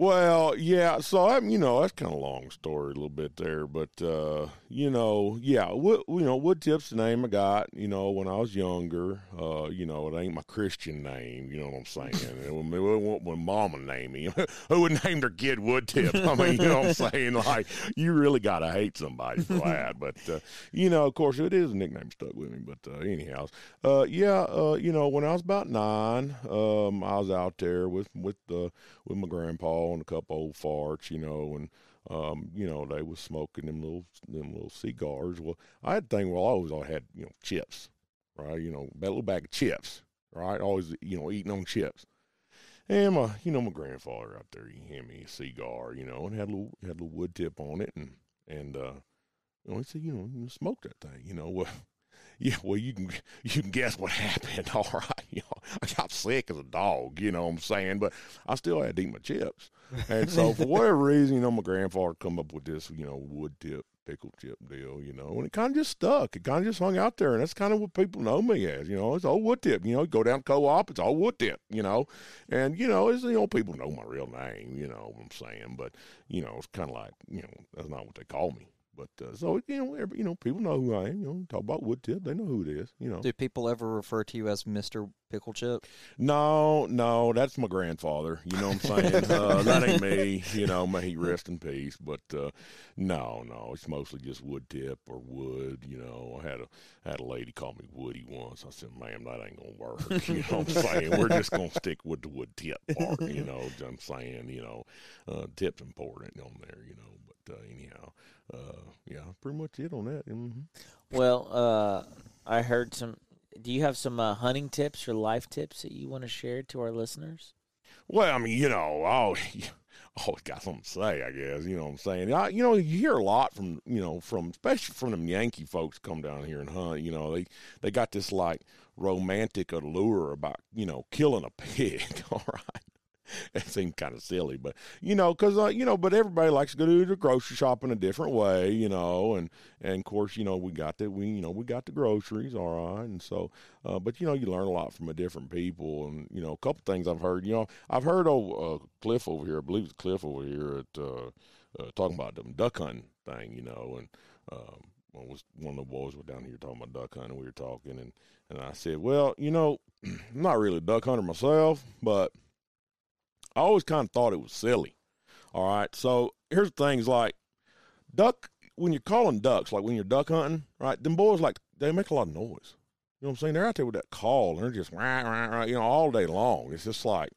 Well, yeah. So I'm, you know, that's kind of a long story, a little bit there, but uh, you know, yeah, wood, you know, Wood Tip's the name I got. You know, when I was younger. Uh, you know, it ain't my Christian name. You know what I'm saying? [LAUGHS] it when, when, when Mama named me, [LAUGHS] who would name their kid Wood Tip? I mean, you know what I'm [LAUGHS] saying? Like, you really gotta hate somebody for that. But uh, you know, of course, it is a nickname stuck with me. But uh, anyhow, uh, yeah, uh, you know, when I was about nine, um, I was out there with with the with my grandpa and a couple old farts, you know, and um, you know, they was smoking them little them little cigars. Well, I had to think, well, I always I had, you know, chips, right? You know, a little bag of chips, right? Always, you know, eating on chips. And my, you know, my grandfather out there, he handed me a cigar, you know, and had a little had a little wood tip on it, and and uh, you know, he said, you know, you smoke that thing, you know. [LAUGHS] Well, yeah, well, you can you can guess what happened. All right, you know, I got sick as a dog, you know what I'm saying, but I still had to eat my chips. And so for whatever reason, you know, my grandfather come up with this, you know, wood tip pickle chip deal, you know, and it kind of just stuck. It kind of just hung out there, and that's kind of what people know me as, you know, it's old wood tip. You know, go down co-op, it's old wood tip, you know, and you know, it's you know, people know my real name, you know what I'm saying, but you know, it's kind of like you know, that's not what they call me. But uh, so you know, every, you know, people know who I am. You know, talk about wood tip, they know who it is. You know, Do people ever refer to you as Mister Pickle Chip? no, no, that's my grandfather. You know what I'm saying? [LAUGHS] uh, that ain't me. You know, may he rest in peace. But uh, no, no, it's mostly just wood tip or wood. You know, I had a had a lady call me Woody once. I said, "Ma'am, that ain't gonna work." [LAUGHS] You know what I'm saying? We're just gonna stick with the wood tip part. You know, what I'm saying, you know, uh, tip's important on there. You know, but uh, anyhow, uh, yeah, pretty much it on that. hmm Well, uh, I heard some. Do you have some uh, hunting tips or life tips that you want to share to our listeners? Well, I mean, you know, oh, [LAUGHS] always got something to say, I guess. You know what I'm saying? I, you know, you hear a lot from, you know, from especially from them Yankee folks come down here and hunt. You know, they they got this like romantic allure about, you know, killing a [LAUGHS] pig. All right. It seems kind of silly, but you know, because uh, you know, but everybody likes to go to the grocery shop in a different way, you know, and and of course, you know, we got the we you know we got the groceries, all right, and so, uh, but you know, you learn a lot from a different people, and you know, a couple things I've heard, you know, I've heard oh uh, Cliff over here, I believe it's Cliff over here at uh, uh, talking about the duck hunting thing, you know, and um, was one of the boys were down here talking about duck hunting, we were talking, and and I said, well, you know, I'm not really a duck hunter myself, but I always kind of thought it was silly. All right. So here's things like duck, when you're calling ducks, like when you're duck hunting, right? Them boys, like, they make a lot of noise. You know what I'm saying? They're out there with that call and they're just, rah, rah, rah, you know, all day long. It's just like,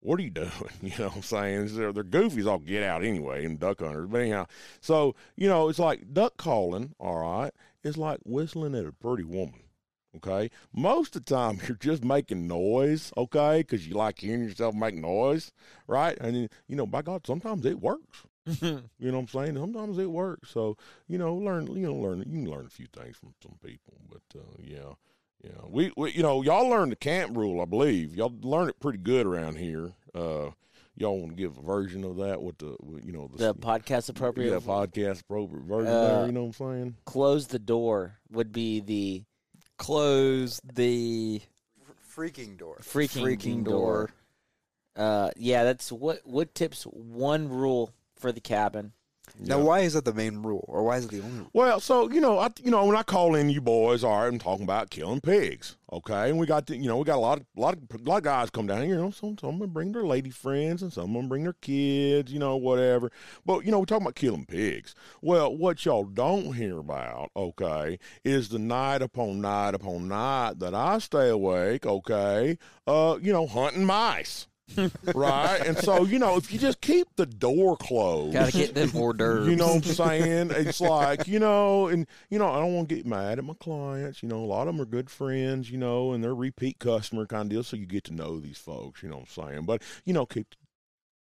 what are you [LAUGHS] doing? You know what I'm saying? They're, they're goofies all get out anyway, and duck hunters. But anyhow, so, you know, it's like duck calling, all right, it's like whistling at a pretty woman. Okay, most of the time [LAUGHS] you're just making noise. Okay, because you like hearing yourself make noise, right? And then, you know, by God, sometimes it works. [LAUGHS] you know what I'm saying? Sometimes it works. So you know, learn. You know, learn. You can learn a few things from some people. But uh, yeah, yeah. We, we, you know, y'all learned the camp rule. I believe y'all learn it pretty good around here. Uh, y'all want to give a version of that with the, you know, The podcast appropriate. yeah, podcast appropriate version Uh, there. You know what I'm saying? Close the door would be the Close the Freaking door. freaking, freaking door. door. Uh, yeah, that's what Wood Tip's one rule for the cabin. Now, why is that the main rule, or why is it the only rule? Well, so you know, I you know when I call in you boys, all right, I'm talking about killing pigs, okay? And we got the, you know we got a lot of lot of a lot of guys come down here. You know, some some of them bring their lady friends, and some of them bring their kids, you know, whatever. But you know, we're talking about killing pigs. Well, what y'all don't hear about, okay, is the night upon night upon night that I stay awake, okay, uh, you know, hunting mice. Right, and so you know, if you just keep the door closed, Got to get them hors d'oeuvres. you know what I'm saying? It's like, you know, and, you know, I don't want to get mad at my clients. You know, a lot of them are good friends, you know, and they're repeat customer kind of deal. So you get to know these folks, you know what I'm saying? But, you know, keep,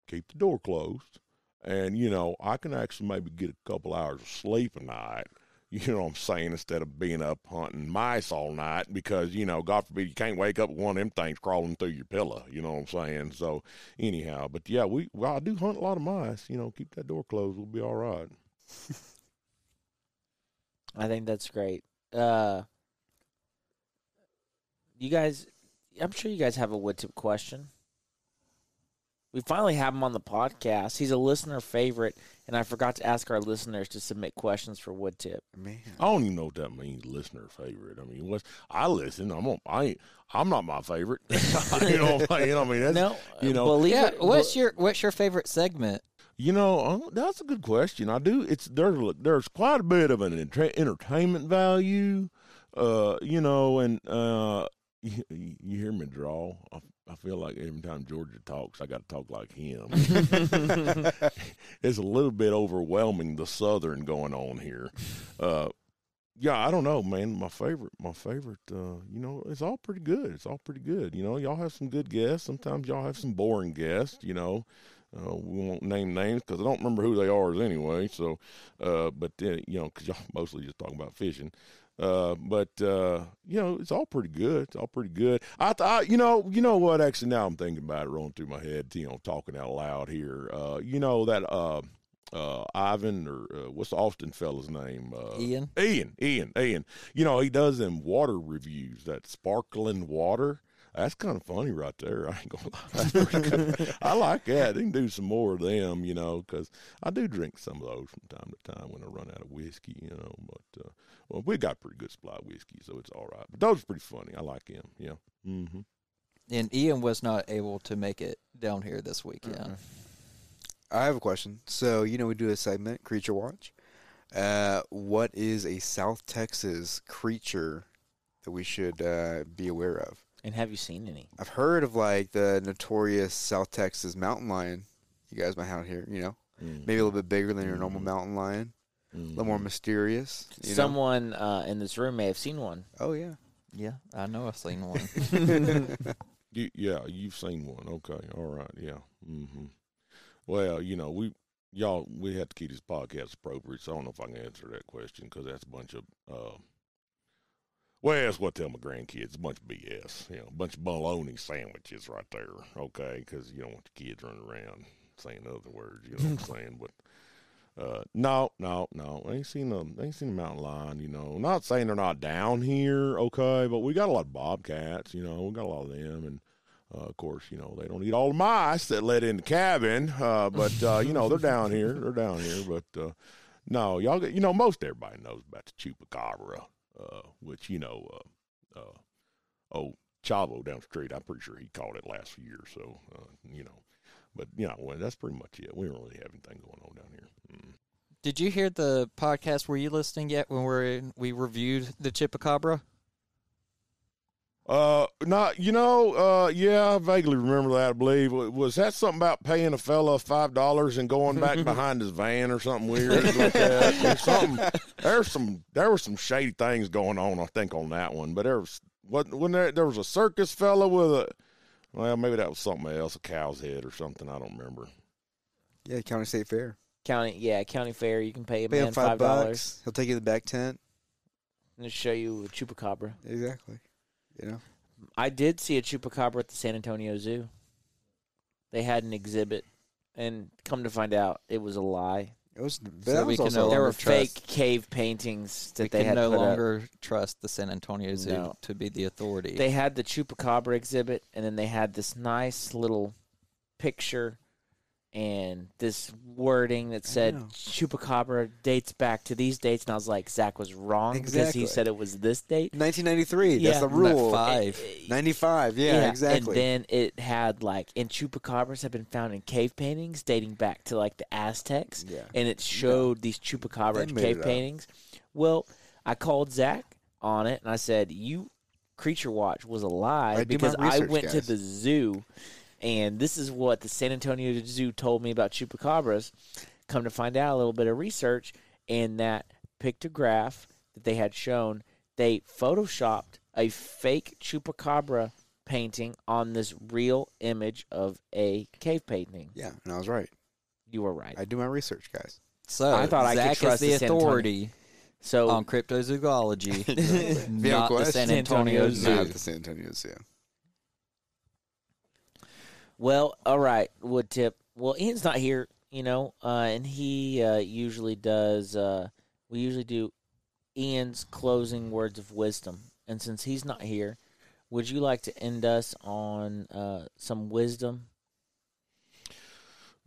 keep the door closed. And, you know, I can actually maybe get a couple hours of sleep a night. You know what I'm saying? Instead of being up hunting mice all night because, you know, God forbid you can't wake up with one of them things crawling through your pillow. You know what I'm saying? So, anyhow, but yeah, we, well, I do hunt a lot of mice. You know, keep that door closed. We'll be all right. [LAUGHS] I think that's great. Uh, you guys, I'm sure you guys have a Wood Tip question. We finally have him on the podcast. He's a listener favorite, and I forgot to ask our listeners to submit questions for Wood Tip. Man, I don't even know what that means, listener favorite. I mean, what's I listen. I'm on, I I'm not my favorite. [LAUGHS] you know what I'm saying? I mean, that's, No, you know, believe Yeah, it. what's your what's your favorite segment? you know, that's a good question. I do. It's there's there's quite a bit of an entra- entertainment value. Uh, you know, and uh, you, you hear me draw. I, feel like every time Georgia talks, I got to talk like him. [LAUGHS] it's a little bit overwhelming the southern going on here. Uh, yeah, I don't know, man. My favorite, my favorite. Uh, you know, it's all pretty good. It's all pretty good. You know, y'all have some good guests. Sometimes y'all have some boring guests. You know, uh, we won't name names because I don't remember who they are anyway. So, uh, but then you know, because y'all [LAUGHS] mostly just talking about fishing. Uh, but uh, you know, it's all pretty good. It's all pretty good. I, th- I, you know, you know what? Actually, now I'm thinking about it, rolling through my head. You know, talking out loud here. Uh, you know that uh, uh, Ivan or uh, what's the Austin fella's name? Uh, Ian? Ian. Ian. Ian. You know, he does them water reviews. That sparkling water. That's kind of funny right there. I ain't gonna lie. That's pretty good. I like that. They can do some more of them, you know, because I do drink some of those from time to time when I run out of whiskey, you know. But uh, well, we got pretty good supply of whiskey, so it's all right. But those are pretty funny. I like them. Yeah. Mm-hmm. And Ian was not able to make it down here this weekend. I have a question. So you know we do a segment, Creature Watch. Uh, what is a South Texas creature that we should uh, be aware of? And have you seen any? I've heard of like the notorious South Texas mountain lion. You guys might have here, you know, Mm-hmm. maybe a little bit bigger than your normal mountain lion, a little more mysterious. You know? Someone uh, in this room may have seen one. Oh yeah. Yeah, I know I've seen one. [LAUGHS] [LAUGHS] You, yeah, you've seen one. Okay, all right, yeah. hmm Well, you know, we y'all we have to keep this podcast appropriate. So I don't know if I can answer that question because that's a bunch of. Uh, well, that's what I tell my grandkids. A bunch of BS. You know, a bunch of bologna sandwiches right there. Okay, because you don't want the kids running around saying other words. You know what I'm [LAUGHS] saying? But uh, no, no, no. I ain't seen them. I ain't seen the mountain lion. You know, not saying they're not down here. Okay, but we got a lot of bobcats. You know, we got a lot of them, and uh, of course, you know they don't eat all the mice that let in the cabin. Uh, but uh, you know they're down here. They're down here. But uh, no, y'all. You know, most everybody knows about the chupacabra, uh, which you know, uh, oh Chavo down the street. I'm pretty sure he caught it last year. So you know. But you know, well, that's pretty much it. We don't really have anything going on down here. Mm. Did you hear the podcast? Were you listening yet when we we reviewed the Chupacabra? Uh, not you know. Uh, yeah, I vaguely remember that. I believe was that something about paying a fella five dollars and going back [LAUGHS] behind his van or something weird like that. There's something. There's some. There were some shady things going on. I think on that one, but there was what when there there was a circus fella with a. Well, maybe that was something else, a cow's head or something. I don't remember. Yeah, County State Fair. County, yeah, county fair. You can pay a Pay man five five dollars bucks. He'll take you to the back tent. and show you a chupacabra. Exactly. You know. I did see a chupacabra at the San Antonio Zoo. They had an exhibit, and come to find out, it was a lie. It was. So that we was also no there longer were trust- fake cave paintings that we they can had no put up. longer trust the San Antonio Zoo No. to be the authority. They had the chupacabra exhibit, and then they had this nice little picture and this wording that said chupacabra dates back to these dates. And I was like, Zach was wrong because Exactly. he said it was this date. 1993. Yeah. That's the rule. five. Eh, eh, 95. Yeah, exactly. And then it had like, and chupacabras have been found in cave paintings dating back to like the Aztecs. Yeah. And it showed these chupacabra They made cave up. paintings. Well, I called Zach on it and I said, You Creature Watch was a lie I do my because I research, went to the zoo and this is what the San Antonio Zoo told me about chupacabras. Come to find out a little bit of research and that pictograph that they had shown, they photoshopped a fake chupacabra painting on this real image of a cave painting. yeah, and I was right. You were right. I do my research, guys. so I thought I could trust the the authority so on cryptozoology, [LAUGHS] not the Quest. San San Antonio Antonio Zoo. Not the San Antonio Zoo. Well, all right, Wood Tip. Well, Ian's not here, you know, uh, and he uh, usually does. Uh, we usually do Ian's closing words of wisdom, and since he's not here, would you like to end us on uh, some wisdom?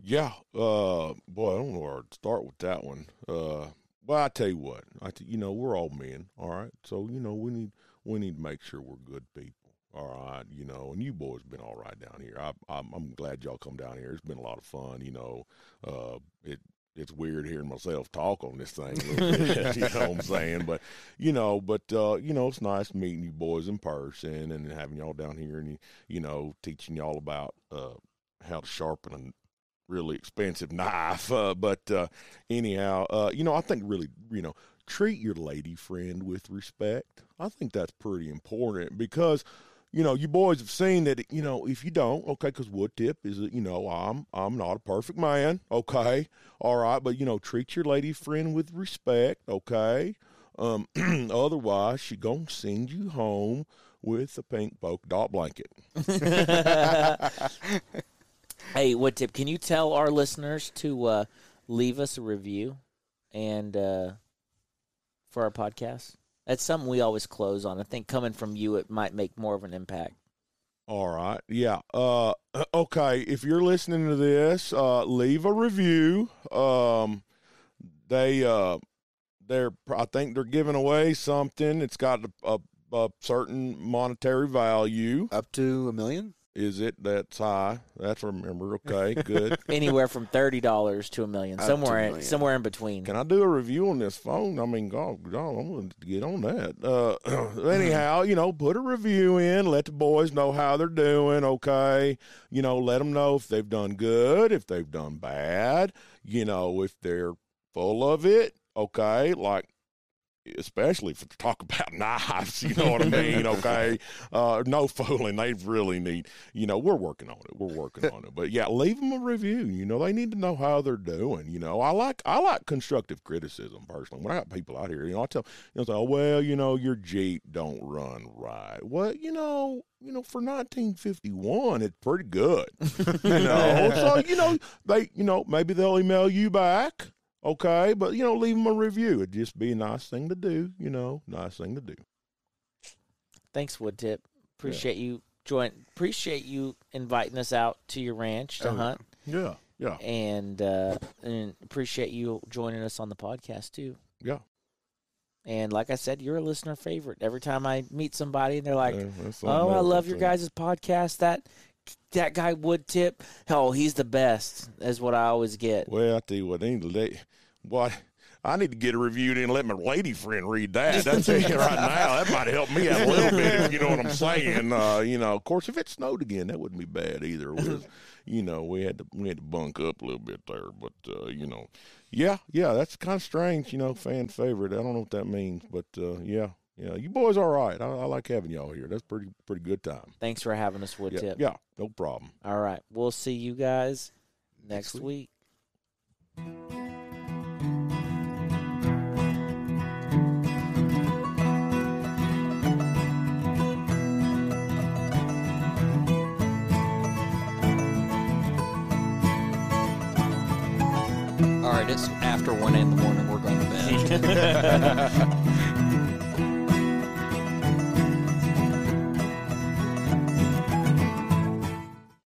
Yeah. Uh, boy, I don't know where to start with that one. Uh, well, I tell you what, I t- you know we're all men, all right. So you know we need we need to make sure we're good people, all right. You know, and you boys been all right down here. I, I'm I'm glad y'all come down here. It's been a lot of fun. You know, uh, it it's weird hearing myself talk on this thing. bit, [LAUGHS] you know what I'm saying? But you know, but uh, you know, it's nice meeting you boys in person and having y'all down here and you know teaching y'all about uh, how to sharpen a really expensive [LAUGHS] knife. Uh, but uh, anyhow, uh, you know, I think really, you know, treat your lady friend with respect. I think that's pretty important because, you know, you boys have seen that, you know, if you don't, okay, because wood tip is, you know, I'm I'm not a perfect man, okay, all right, but you know, treat your lady friend with respect, okay. Um, [CLEARS THROAT] otherwise, she gonna send you home with a pink polka dot blanket. [LAUGHS] Hey, Wood Tip, can you tell our listeners to uh, leave us a review and uh, for our podcast? That's something we always close on. I think coming from you, it might make more of an impact. All right. Yeah. Uh [CLEARS THROAT] okay, if you're listening to this, uh leave a review. Um they uh they're I think they're giving away something. It's got a, a, a certain monetary value. Up to a million? Is it that's high? That's remember. [LAUGHS] Okay, good. Anywhere from thirty dollars to a million, Up to a somewhere million. somewhere in between. Can I do a review on this phone? I mean, God, God I'm going to get on that. Uh, [CLEARS THROAT] anyhow, you know, put a review in. Let the boys know how they're doing. Okay, you know, let them know if they've done good, if they've done bad. You know, if they're full of it. Okay, like especially if to talk [LAUGHS] about knives, you know what I mean? [LAUGHS] Okay, uh, no fooling. They really need, you know, we're working on it. We're working on it. But yeah, leave them a review. You know, they need to know how they're doing. You know, I like I like constructive criticism personally. When I got people out here, you know, I tell you know, say, oh well, you know, your Jeep don't run right. Well, you know, you know, for 1951, it's pretty good. [LAUGHS] you know, so you know, they, you know, maybe they'll email you back. Okay, but you know, leave them a review. It'd just be a nice thing to do. You know, nice thing to do. Thanks, Wood Tip. Appreciate you join. Appreciate you inviting us out to your ranch to Oh, hunt, Yeah, yeah, and uh, and appreciate you joining us on the podcast too. yeah. And like I said, you're a listener favorite. Every time I meet somebody and they're like, Yeah, "Oh, I love your guys' podcast." That that guy Wood Tip, oh, he's the best. Is what I always get. Well, I tell you what, they need to let what I need to get a review and let my lady friend read that. [LAUGHS] That's it right now. That might help me out a little bit, if you know what I'm saying. Uh, you know, of course, if it snowed again, that wouldn't be bad either. Was, [LAUGHS] you know, we had to we had to bunk up a little bit there, but uh, you know, yeah, yeah, that's kind of strange. You know, fan favorite. I don't know what that means, but uh, yeah, yeah, you boys all right. I, I like having y'all here. That's pretty pretty good time. Thanks for having us, Wood Yeah, Tip. yeah, no problem. All right. We'll see you guys next, Next week. All right, it's after one in the morning. We're going to bed. [LAUGHS] [LAUGHS]